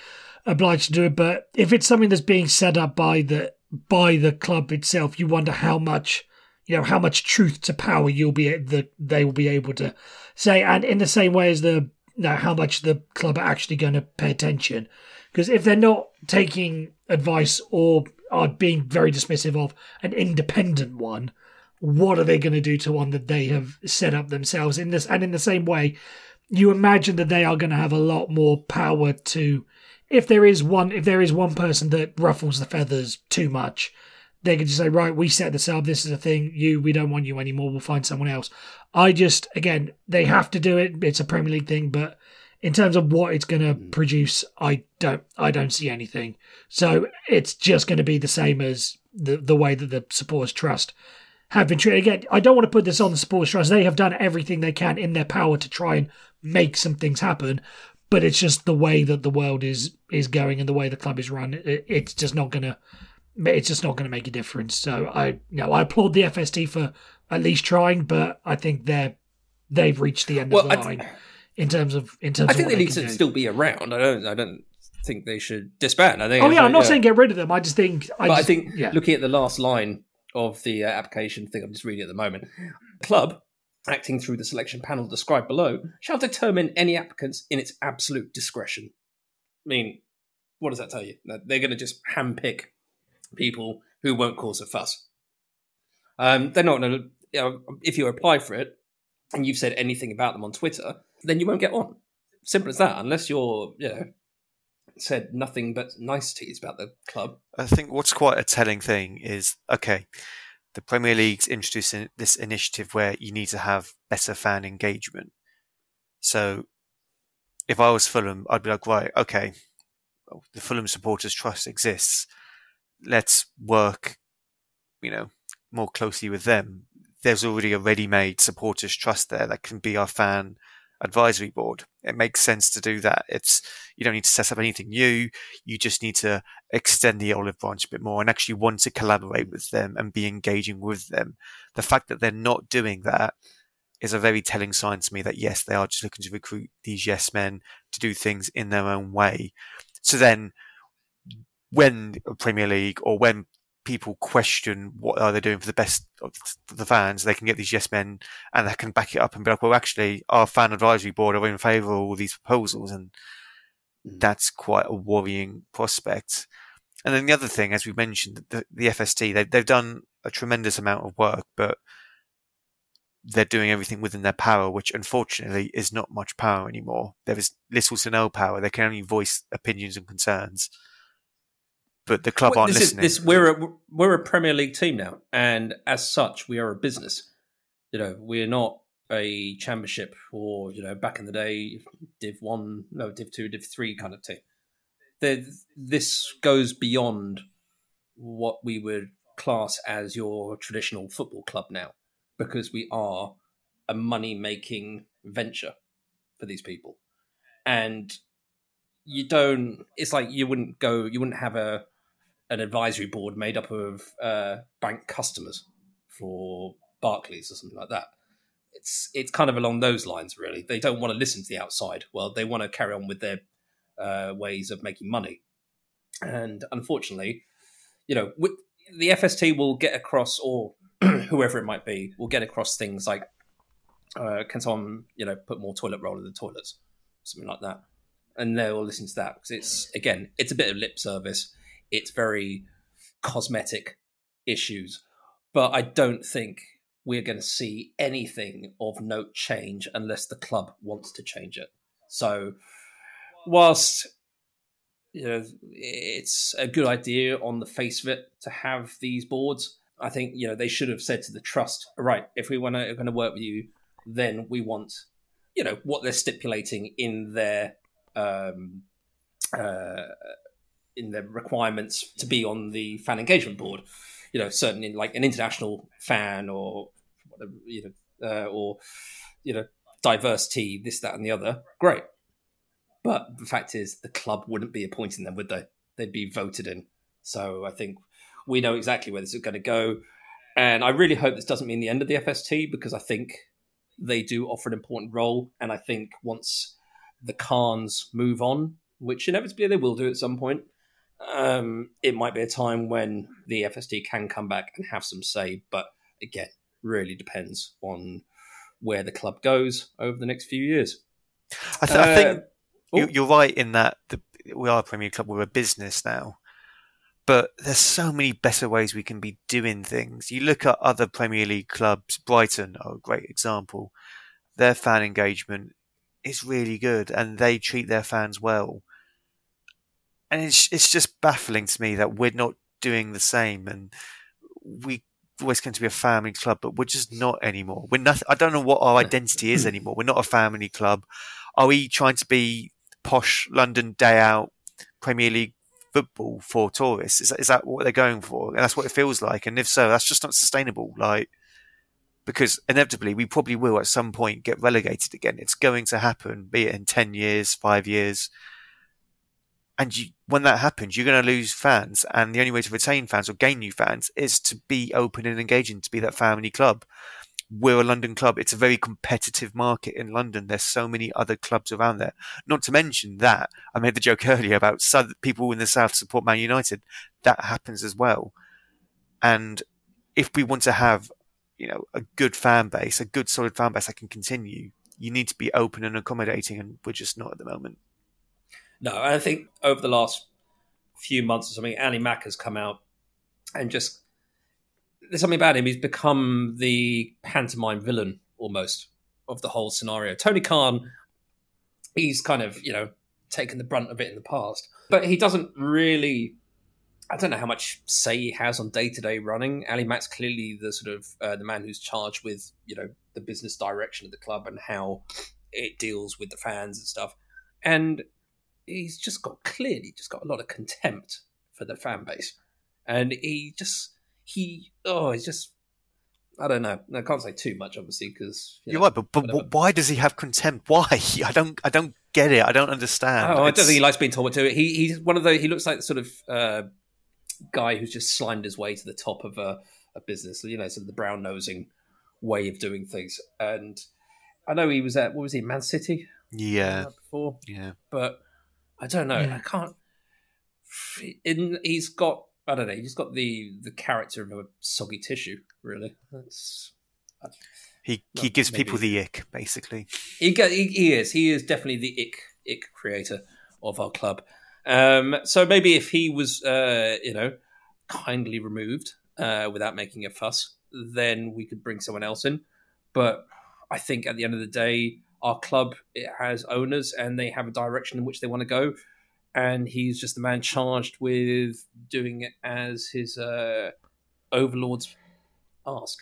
obliged to do it. But if it's something that's being set up by the by the club itself, you wonder how much you know how much truth to power you'll be that they will be able to say, and in the same way as the how much the club are actually going to pay attention. Because if they're not taking advice or are being very dismissive of an independent one, what are they going to do to one that they have set up themselves in this? And in the same way, you imagine that they are going to have a lot more power to, if there is one, if there is one person that ruffles the feathers too much, they can just say, right, we set this up. This is a thing. You, we don't want you anymore. We'll find someone else. I just, again, they have to do it. It's a Premier League thing, but in terms of what it's going to mm. produce, I don't, I don't see anything. So it's just going to be the same as the the way that the supporters trust have been treated. Again, I don't want to put this on the supporters trust. They have done everything they can in their power to try and make some things happen. But it's just the way that the world is is going and the way the club is run. It, it's just not going to it's just not going to make a difference. So I, you know, I applaud the FST for at least trying, but I think they're they've reached the end well, of the line in terms of in terms. I think they, they need to do. still be around. I don't. I don't think they should disband. I think. Oh yeah, I'm not yeah. saying get rid of them. I just think. I but just, I think yeah. looking at the last line of the uh, application thing, I'm just reading at the moment. Club acting through the selection panel described below shall determine any applicants in its absolute discretion. I mean, what does that tell you? They're going to just handpick people who won't cause a fuss. Um, they're not going to. You know, if you apply for it and you've said anything about them on Twitter, then you won't get on. Simple as that. Unless you're, you know, said nothing but niceties about the club. I think what's quite a telling thing is okay, the Premier League's introducing this initiative where you need to have better fan engagement. So if I was Fulham, I'd be like, right, okay, the Fulham Supporters Trust exists let's work, you know, more closely with them. There's already a ready-made supporters trust there that can be our fan advisory board. It makes sense to do that. It's you don't need to set up anything new. You just need to extend the olive branch a bit more and actually want to collaborate with them and be engaging with them. The fact that they're not doing that is a very telling sign to me that yes, they are just looking to recruit these yes men to do things in their own way. So then when Premier League or when people question what are they doing for the best of the fans, they can get these yes men and they can back it up and be like, well, actually, our fan advisory board are in favour of all these proposals, and mm. that's quite a worrying prospect. And then the other thing, as we mentioned, the, the FST, they, they've done a tremendous amount of work, but they're doing everything within their power, which unfortunately is not much power anymore. There is little to no power. They can only voice opinions and concerns but the club well, aren't this listening. Is, this, we're a, we're a Premier League team now, and as such, we are a business. You know, we're not a championship or you know back in the day Div One, no Div Two, Div Three kind of team. The, this goes beyond what we would class as your traditional football club now, because we are a money making venture for these people, and you don't. It's like you wouldn't go, you wouldn't have a an advisory board made up of uh, bank customers for Barclays or something like that. It's it's kind of along those lines, really. They don't want to listen to the outside. Well, they want to carry on with their uh, ways of making money, and unfortunately, you know, the FST will get across, or whoever it might be, will get across things like, uh, can someone, you know, put more toilet roll in the toilets, something like that, and they'll listen to that because it's again, it's a bit of lip service it's very cosmetic issues. But I don't think we're going to see anything of note change unless the club wants to change it. So, whilst you know it's a good idea on the face of it to have these boards, I think you know they should have said to the trust, right, if we want to going to work with you, then we want you know what they're stipulating in their um, uh, in the requirements to be on the fan engagement board. You know, certainly like an international fan or you know, uh, or you know, diversity, this, that, and the other. Great, but the fact is, the club wouldn't be appointing them, would they? They'd be voted in. So I think we know exactly where this is going to go, and I really hope this doesn't mean the end of the FST because I think they do offer an important role, and I think once the Khans move on, which inevitably they will do at some point, um, it might be a time when the FST can come back and have some say. But again, really depends on where the club goes over the next few years. I, th- uh, I think oh. you're right in that the, we are a Premier Club. We're a business now, but there's so many better ways we can be doing things. You look at other Premier League clubs. Brighton are a great example. Their fan engagement is really good, and they treat their fans well and it's it's just baffling to me that we're not doing the same, and we always going to be a family club, but we're just not anymore. We're nothing. I don't know what our identity is anymore. We're not a family club. Are we trying to be posh London day out Premier League football for tourists? Is that, is that what they're going for? And that's what it feels like. And if so, that's just not sustainable. Like, because inevitably we probably will at some point get relegated again. It's going to happen, be it in 10 years, five years and you, when that happens, you're going to lose fans. And the only way to retain fans or gain new fans is to be open and engaging, to be that family club. We're a London club. It's a very competitive market in London. There's so many other clubs around there. Not to mention that I made the joke earlier about people in the south support Man United. That happens as well. And if we want to have, you know, a good fan base, a good solid fan base that can continue, you need to be open and accommodating, and we're just not at the moment. No, I think over the last few months or something, Ali Mack has come out and just there's something about him. He's become the pantomime villain almost of the whole scenario. Tony Khan, he's kind of you know taken the brunt of it in the past, but he doesn't really. I don't know how much say he has on day to day running. Ali Mack's clearly the sort of uh, the man who's charged with you know the business direction of the club and how it deals with the fans and stuff. And he's just got clearly just got a lot of contempt for the fan base, and he just he oh he's just I don't know. I can't say too much, obviously, because you are right. But, but whatever. why does he have contempt? Why? I don't. I don't get it. I don't understand. Oh, I don't think he likes being told what to do. He, he's one of the. He looks like the sort of uh, guy who's just slimed his way to the top of a, a business. You know, sort of the brown nosing way of doing things. And I know he was at what was he, Man City? Yeah. Before. Yeah. But I don't know. Yeah. I can't. In, he's got I don't know. He's got the the character of a soggy tissue. Really, that's. He he gives maybe. people the ick, basically. He, he, he is he is definitely the ick ick creator of our club. Um, so maybe if he was, uh, you know, kindly removed uh, without making a fuss, then we could bring someone else in. But I think at the end of the day, our club it has owners and they have a direction in which they want to go and he's just the man charged with doing it as his uh, overlords ask,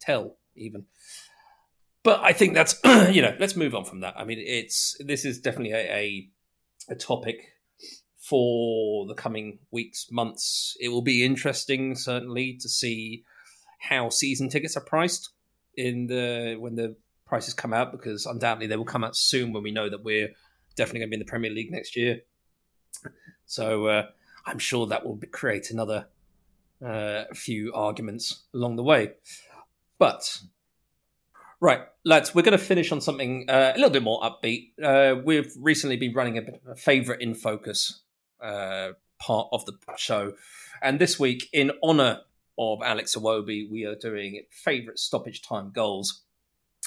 tell, even. But I think that's you know let's move on from that. I mean, it's this is definitely a, a, a topic for the coming weeks, months. It will be interesting, certainly, to see how season tickets are priced in the when the prices come out, because undoubtedly they will come out soon when we know that we're definitely going to be in the Premier League next year. So uh, I'm sure that will create another uh, few arguments along the way. But right, lads, we're going to finish on something uh, a little bit more upbeat. Uh, we've recently been running a bit of a favorite in focus uh, part of the show, and this week, in honor of Alex Iwobi, we are doing favorite stoppage time goals.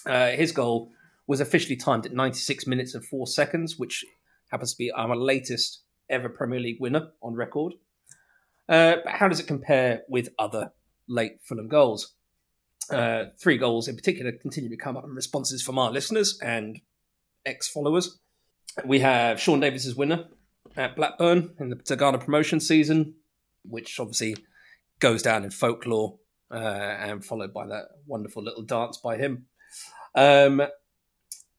Uh, his goal was officially timed at 96 minutes and four seconds, which happens to be our latest ever Premier League winner on record. Uh, but how does it compare with other late Fulham goals? Uh, three goals in particular continue to come up in responses from our listeners and ex followers. We have Sean Davis's winner at Blackburn in the Tigana promotion season, which obviously goes down in folklore uh, and followed by that wonderful little dance by him. Um,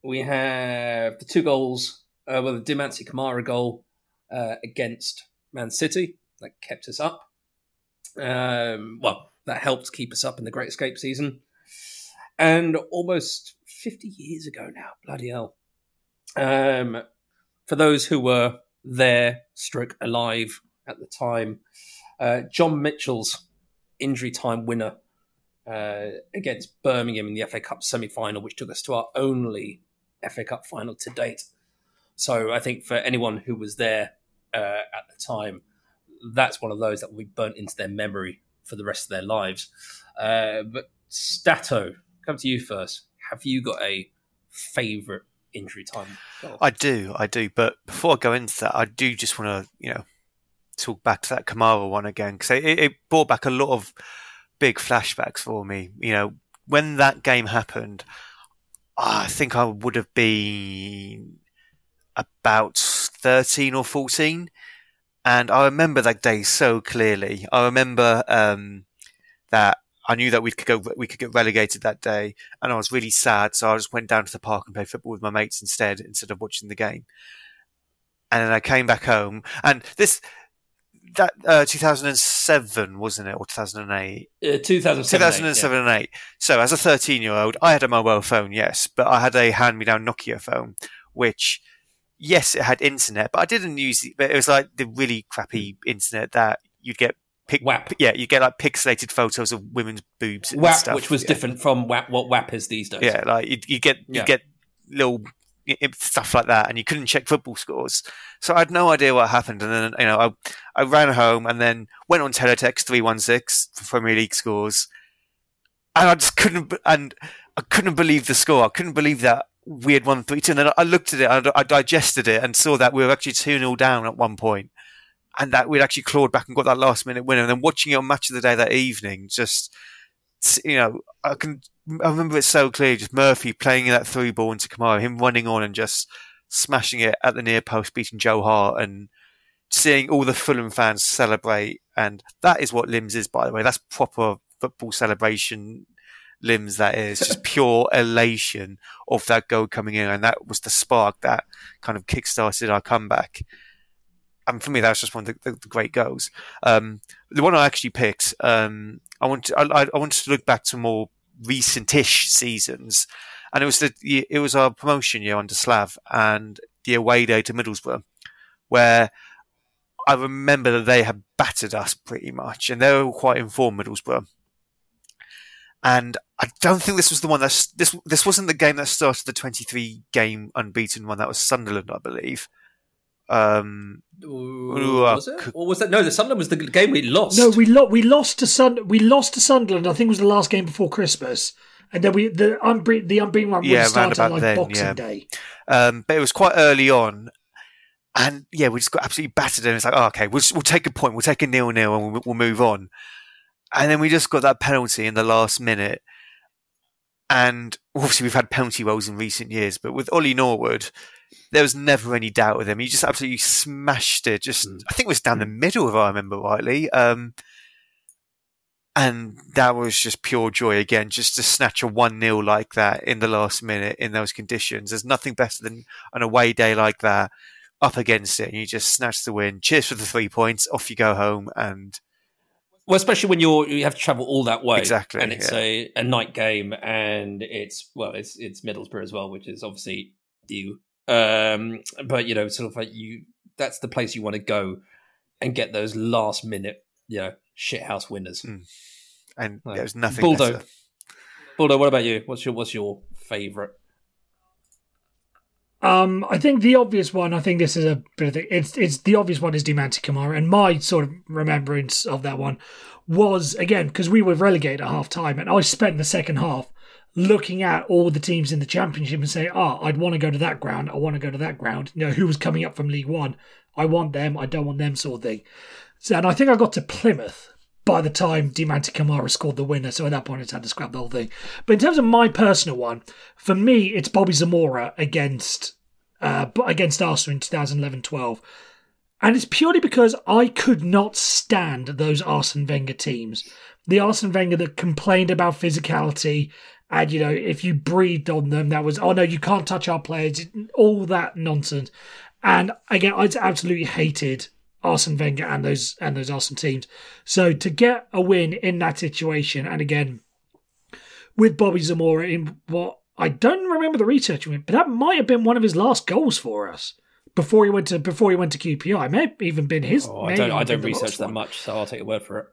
we have the two goals, uh, well, the Diomansy Kamara goal uh, against Man City that kept us up. Um, well, that helped keep us up in the Great Escape season. And almost 50 years ago now, bloody hell. Um, for those who were there, stroke alive at the time, uh, John Mitchell's injury time winner uh, against Birmingham in the FA Cup semi final, which took us to our only FA Cup final to date. So I think for anyone who was there uh, at the time, that's one of those that will be burnt into their memory for the rest of their lives. Uh, but Stato, come to you first. Have you got a favourite injury time? Goal? I do, I do. But before I go into that, I do just want to, you know, talk back to that Kamara one again because it, it brought back a lot of big flashbacks for me. You know, when that game happened, I think I would have been about 13 or 14. And I remember that day so clearly. I remember um, that I knew that we could go, we could get relegated that day, and I was really sad. So I just went down to the park and played football with my mates instead, instead of watching the game. And then I came back home, and this that uh, 2007 wasn't it, or 2008? Uh, 2007, 2007 yeah. and eight. So as a 13 year old, I had a mobile phone, yes, but I had a hand me down Nokia phone, which yes, it had internet, but I didn't use it. But it was like the really crappy internet that you'd get. Pic- WAP. Yeah, you get like pixelated photos of women's boobs. WAP, stuff. which was yeah. different from WAP, what WAP is these days. Yeah, like you, you get you yeah. get little stuff like that, and you couldn't check football scores. So I had no idea what happened, and then you know I I ran home and then went on teletext three one six for Premier League scores, and I just couldn't and I couldn't believe the score. I couldn't believe that we had won 3 2. And then I looked at it, I, digested it, and saw that we were actually 2 0 down at one point, and that we'd actually clawed back and got that last minute winner. And then watching it on Match of the Day that evening, just, you know, I can, I remember it so clearly, just Murphy playing that through ball into Kamara, him running on and just smashing it at the near post, beating Joe Hart, and seeing all the Fulham fans celebrate. And that is what Limbs is, by the way. That's proper football celebration limbs that is just pure elation of that goal coming in and that was the spark that kind of kick-started our comeback and for me that was just one of the, the, the great goals um, the one I actually picked um, I, want to, I, I wanted to look back to more recentish seasons, and it was the it was our promotion year under Slav and the away day to Middlesbrough, where I remember that they had battered us pretty much, and they were quite informed Middlesbrough. And I don't think this was the one that this this wasn't the game that started the 23 game unbeaten one. That was Sunderland, I believe. Um, Ooh, was it? Or was that no? The Sunderland was the game we lost. No, we lost. We lost to Sun. We lost to Sunderland. I think it was the last game before Christmas, and then we the unbeaten the unbeaten one yeah, started like then, Boxing yeah. Day. Um, but it was quite early on, and yeah, we just got absolutely battered. And it's like, oh, okay, we'll we'll take a point. We'll take a nil nil, and we'll, we'll move on. And then we just got that penalty in the last minute. And obviously, we've had penalty rolls in recent years, but with Ollie Norwood, there was never any doubt with him. He just absolutely smashed it. Just, mm. I think it was down the middle, if I remember rightly. Um, and that was just pure joy again, just to snatch a 1 0 like that in the last minute in those conditions. There's nothing better than an away day like that up against it. And you just snatch the win. Cheers for the three points. Off you go home. And well, especially when you're you have to travel all that way, exactly, and it's yeah. a, a night game, and it's well, it's it's Middlesbrough as well, which is obviously you um, but you know, sort of like you, that's the place you want to go and get those last minute, you know, shithouse winners. Mm. And like, there's nothing. Buldo, better. Buldo, what about you? What's your what's your favorite? Um, I think the obvious one. I think this is a bit of the, it's it's the obvious one is Diomansy Kamara, and my sort of remembrance of that one was again because we were relegated at half time, and I spent the second half looking at all the teams in the championship and say, oh, I'd want to go to that ground. I want to go to that ground. You know, who was coming up from League One? I want them. I don't want them, sort of thing. So, and I think I got to Plymouth by the time Diomansy Kamara scored the winner. So at that point, I had to scrap the whole thing. But in terms of my personal one, for me, it's Bobby Zamora against uh, against Arsenal in 2011-12. And it's purely because I could not stand those Arsene Wenger teams. The Arsene Wenger that complained about physicality and, you know, if you breathed on them, that was, oh no, you can't touch our players, all that nonsense. And again, I absolutely hated Arsene Wenger and those and those Arsenal teams. So to get a win in that situation, and again with Bobby Zamora in what I don't remember the research but that might have been one of his last goals for us before he went to before he went to QPR. It may have even been his. Oh, I don't I don't research that much, so I'll take your word for it.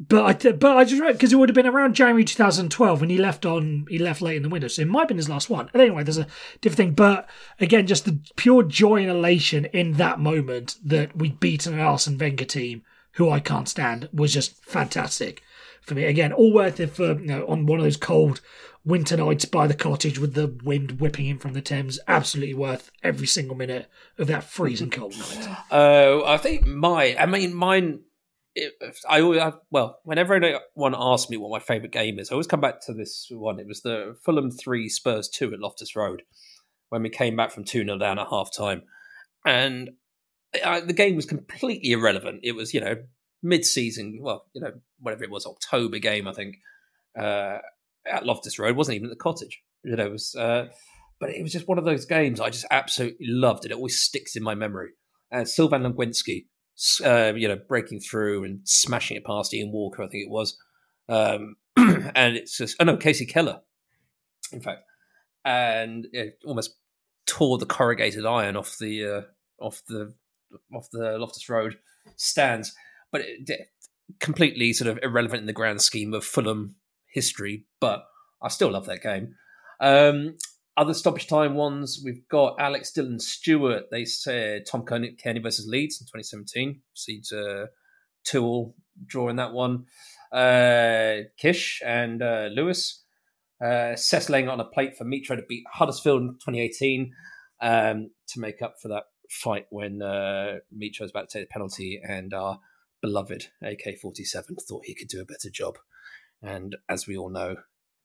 But I, but I just read because it would have been around January 2012 when he left on he left late in the window, so it might have been his last one. And anyway, there's a different thing. But again, just the pure joy and elation in that moment that we'd beaten an Arsene Wenger team who I can't stand was just fantastic for me. Again, all worth it for you know on one of those cold winter nights by the cottage with the wind whipping in from the Thames. Absolutely worth every single minute of that freezing cold night. Oh, uh, I think my I mean mine it, I always have, well, whenever anyone asks me what my favourite game is, I always come back to this one. It was the Fulham three Spurs two at Loftus Road when we came back from two 0 down at half time, and I, the game was completely irrelevant. It was you know mid season, well you know whatever it was October game I think uh, at Loftus Road wasn't even at the cottage. You know it was. Uh, but it was just one of those games I just absolutely loved, and it always sticks in my memory. And Sylvain Legwinski uh, you know, breaking through and smashing it past Ian Walker, I think it was. Um, and it's just, oh no, Kasey Keller, in fact, and it almost tore the corrugated iron off the uh, off the off the Loftus Road stands, but it, completely sort of irrelevant in the grand scheme of Fulham history. But I still love that game. Um, other stoppage time ones, we've got Alex Dillon Stewart. They said Tom Cairney versus Leeds in 2017. Seeds uh, two all draw in that one. Uh, Kish and uh, Lewis. Uh, laying on a plate for Mitro to beat Huddersfield in 2018 um, to make up for that fight when uh, Mitro was about to take the penalty and our beloved AK 47 thought he could do a better job. And as we all know,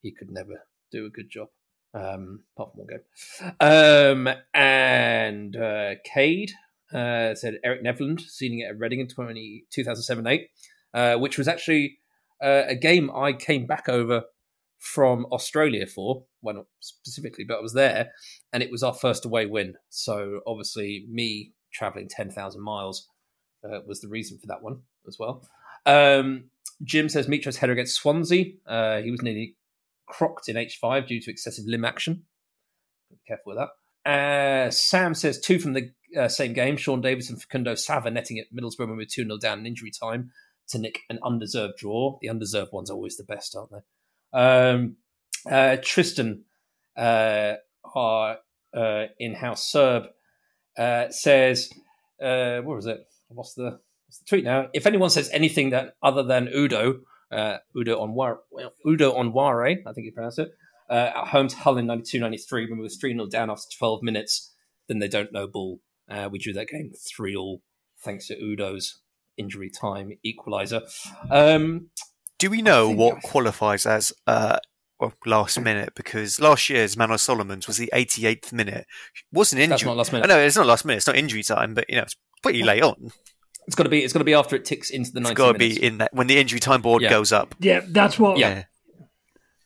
he could never do a good job um, apart from one game. Um, and uh, Cade uh, said Erik Nevland seeing it at Reading in 20, 2007 8, uh, which was actually uh, a game I came back over from Australia for, well, not specifically, but I was there, and it was our first away win. So obviously, me traveling 10,000 miles uh, was the reason for that one as well. Um, Jim says Mitro's header against Swansea. Uh, he was nearly crocked in H5 due to excessive limb action. Be careful with that. Uh, Sam says two from the uh, same game. Sean Davis and Facundo Sava netting at Middlesbrough when we were 2 0 down in injury time to nick an undeserved draw. The undeserved ones are always the best, aren't they? Um, uh, Tristan, uh, our uh, in house Serb, uh, says, uh, what was it? I lost the, lost the tweet now. If anyone says anything that other than Udo, uh, Udo Onwere, Udo Onwere, I think you pronounce it, uh, at home to Hull in 92 93 when we were 3 0 down after 12 minutes, then they don't know ball. Uh, we drew that game 3 all thanks to Udo's injury time equaliser. Um, Do we know what I- qualifies as uh, well, last minute? Because last year's Manor Solomon's was the 88th minute. It wasn't injury. That's not last minute. I know it's not last minute. It's not injury time, but you know it's pretty late on. It's got to be. It's got to be after it ticks into the It's 90 got to be in that when the injury time board Yeah. goes up. Yeah, that's what. Yeah.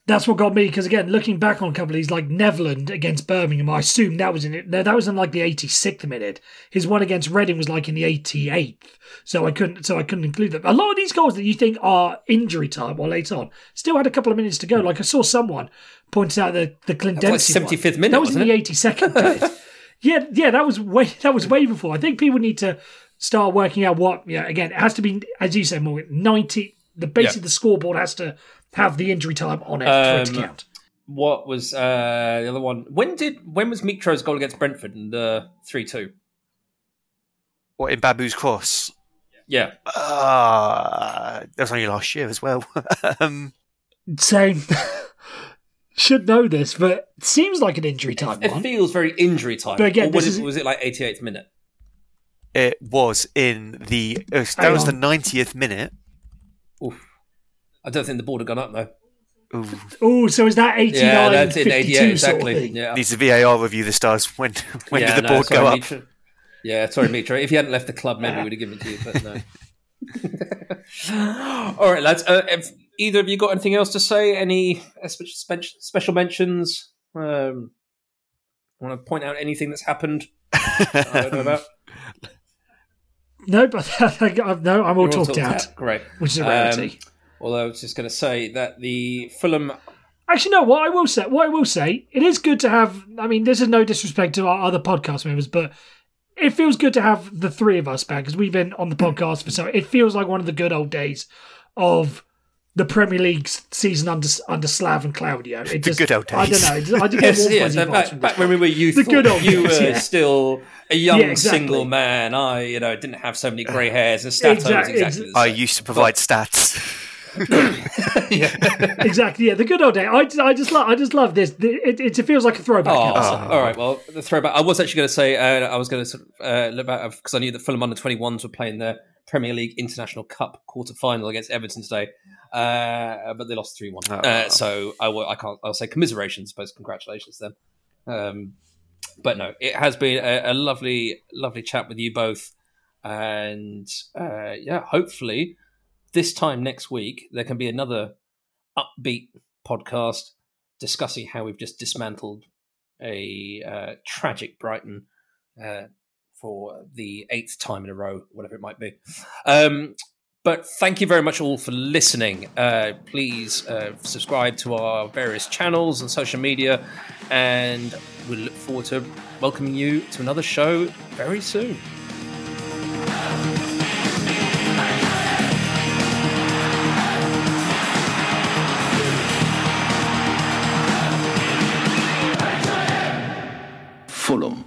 That's what got me because again, looking back on a couple of these, like Nevland against Birmingham, I assume that was in it. No, that was in like the 86th minute. His one against Reading was like in the 88th, so I couldn't. So I couldn't include them. A lot of these goals that you think are injury time or late on still had a couple of minutes to go. Like I saw someone pointed out the the Clint That was Dempsey like one. 75th minute, That was in wasn't the 82nd. Yeah, yeah, that was way that was way before. I think people need to start working out what. Yeah, again, it has to be as you said, more ninety. The basically Yeah. the scoreboard has to have the injury time on it for it to Um, count. What was uh, the other one? When did when was Mitro's goal against Brentford in the three two? What in Babu's cross? Yeah, Uh, that was only last year as well. um, Same. Should know this, but seems like an injury time it one. feels very injury time. But again, Or was, this it, is- was it like 88th minute? It was in the uh, that Hang was the on. 90th minute. Oof. I don't think the board had gone up though. Ooh, Oh, so is that 89, Yeah, that's in 52 88 exactly. sort of thing? Yeah, needs a VAR review the stars. When when yeah, did the no, board sorry, go up? Mitro. Yeah, sorry, Mitro. If you hadn't left the club, maybe we'd have given it to you, but no. All right, lads. Uh, have either of you got anything else to say? Any uh, spe- spe- special mentions? Um, Want to point out anything that's happened? I don't know about. No, but no, I'm all all talked out, Great. which is a Um, rarity. although I was just going to say that the Fulham Actually, no. What I will say, what I will say, it is good to have. I mean, this is no disrespect to our other podcast members, but it feels good to have the three of us back because we've been on the podcast for so. It feels like one of the good old days of the Premier League season under under Slav and Claudio. It The good old days. I don't know. it just- I do get Yes, warm yes. fuzzy back, back when we were youthful, good old you days, were yeah. still a young Yeah, exactly. single man. I, you know, didn't have so many grey hairs and Stato Exact- was exactly I used to provide stats. yeah. exactly. Yeah, the good old day. I, just- I just love. I just love this. It, it, it feels like a throwback. Oh, episode. all right. Well, the throwback. I was actually going to say uh, I was going to sort of uh, look back because I knew that Fulham under 21s were playing the Premier League International Cup quarter final against Everton today, uh, but they lost three one. Oh. Uh, so I, will, I can't. I'll say commiserations, but congratulations then. Um, but no, it has been a, a lovely, lovely chat with you both, and uh, yeah, hopefully this time next week there can be another upbeat podcast discussing how we've just dismantled a uh, tragic Brighton uh, for the eighth time in a row, whatever it might be. Um, but thank you very much all for listening. Uh, please uh, subscribe to our various channels and social media, and we look forward to welcoming you to another show very soon. Fulham.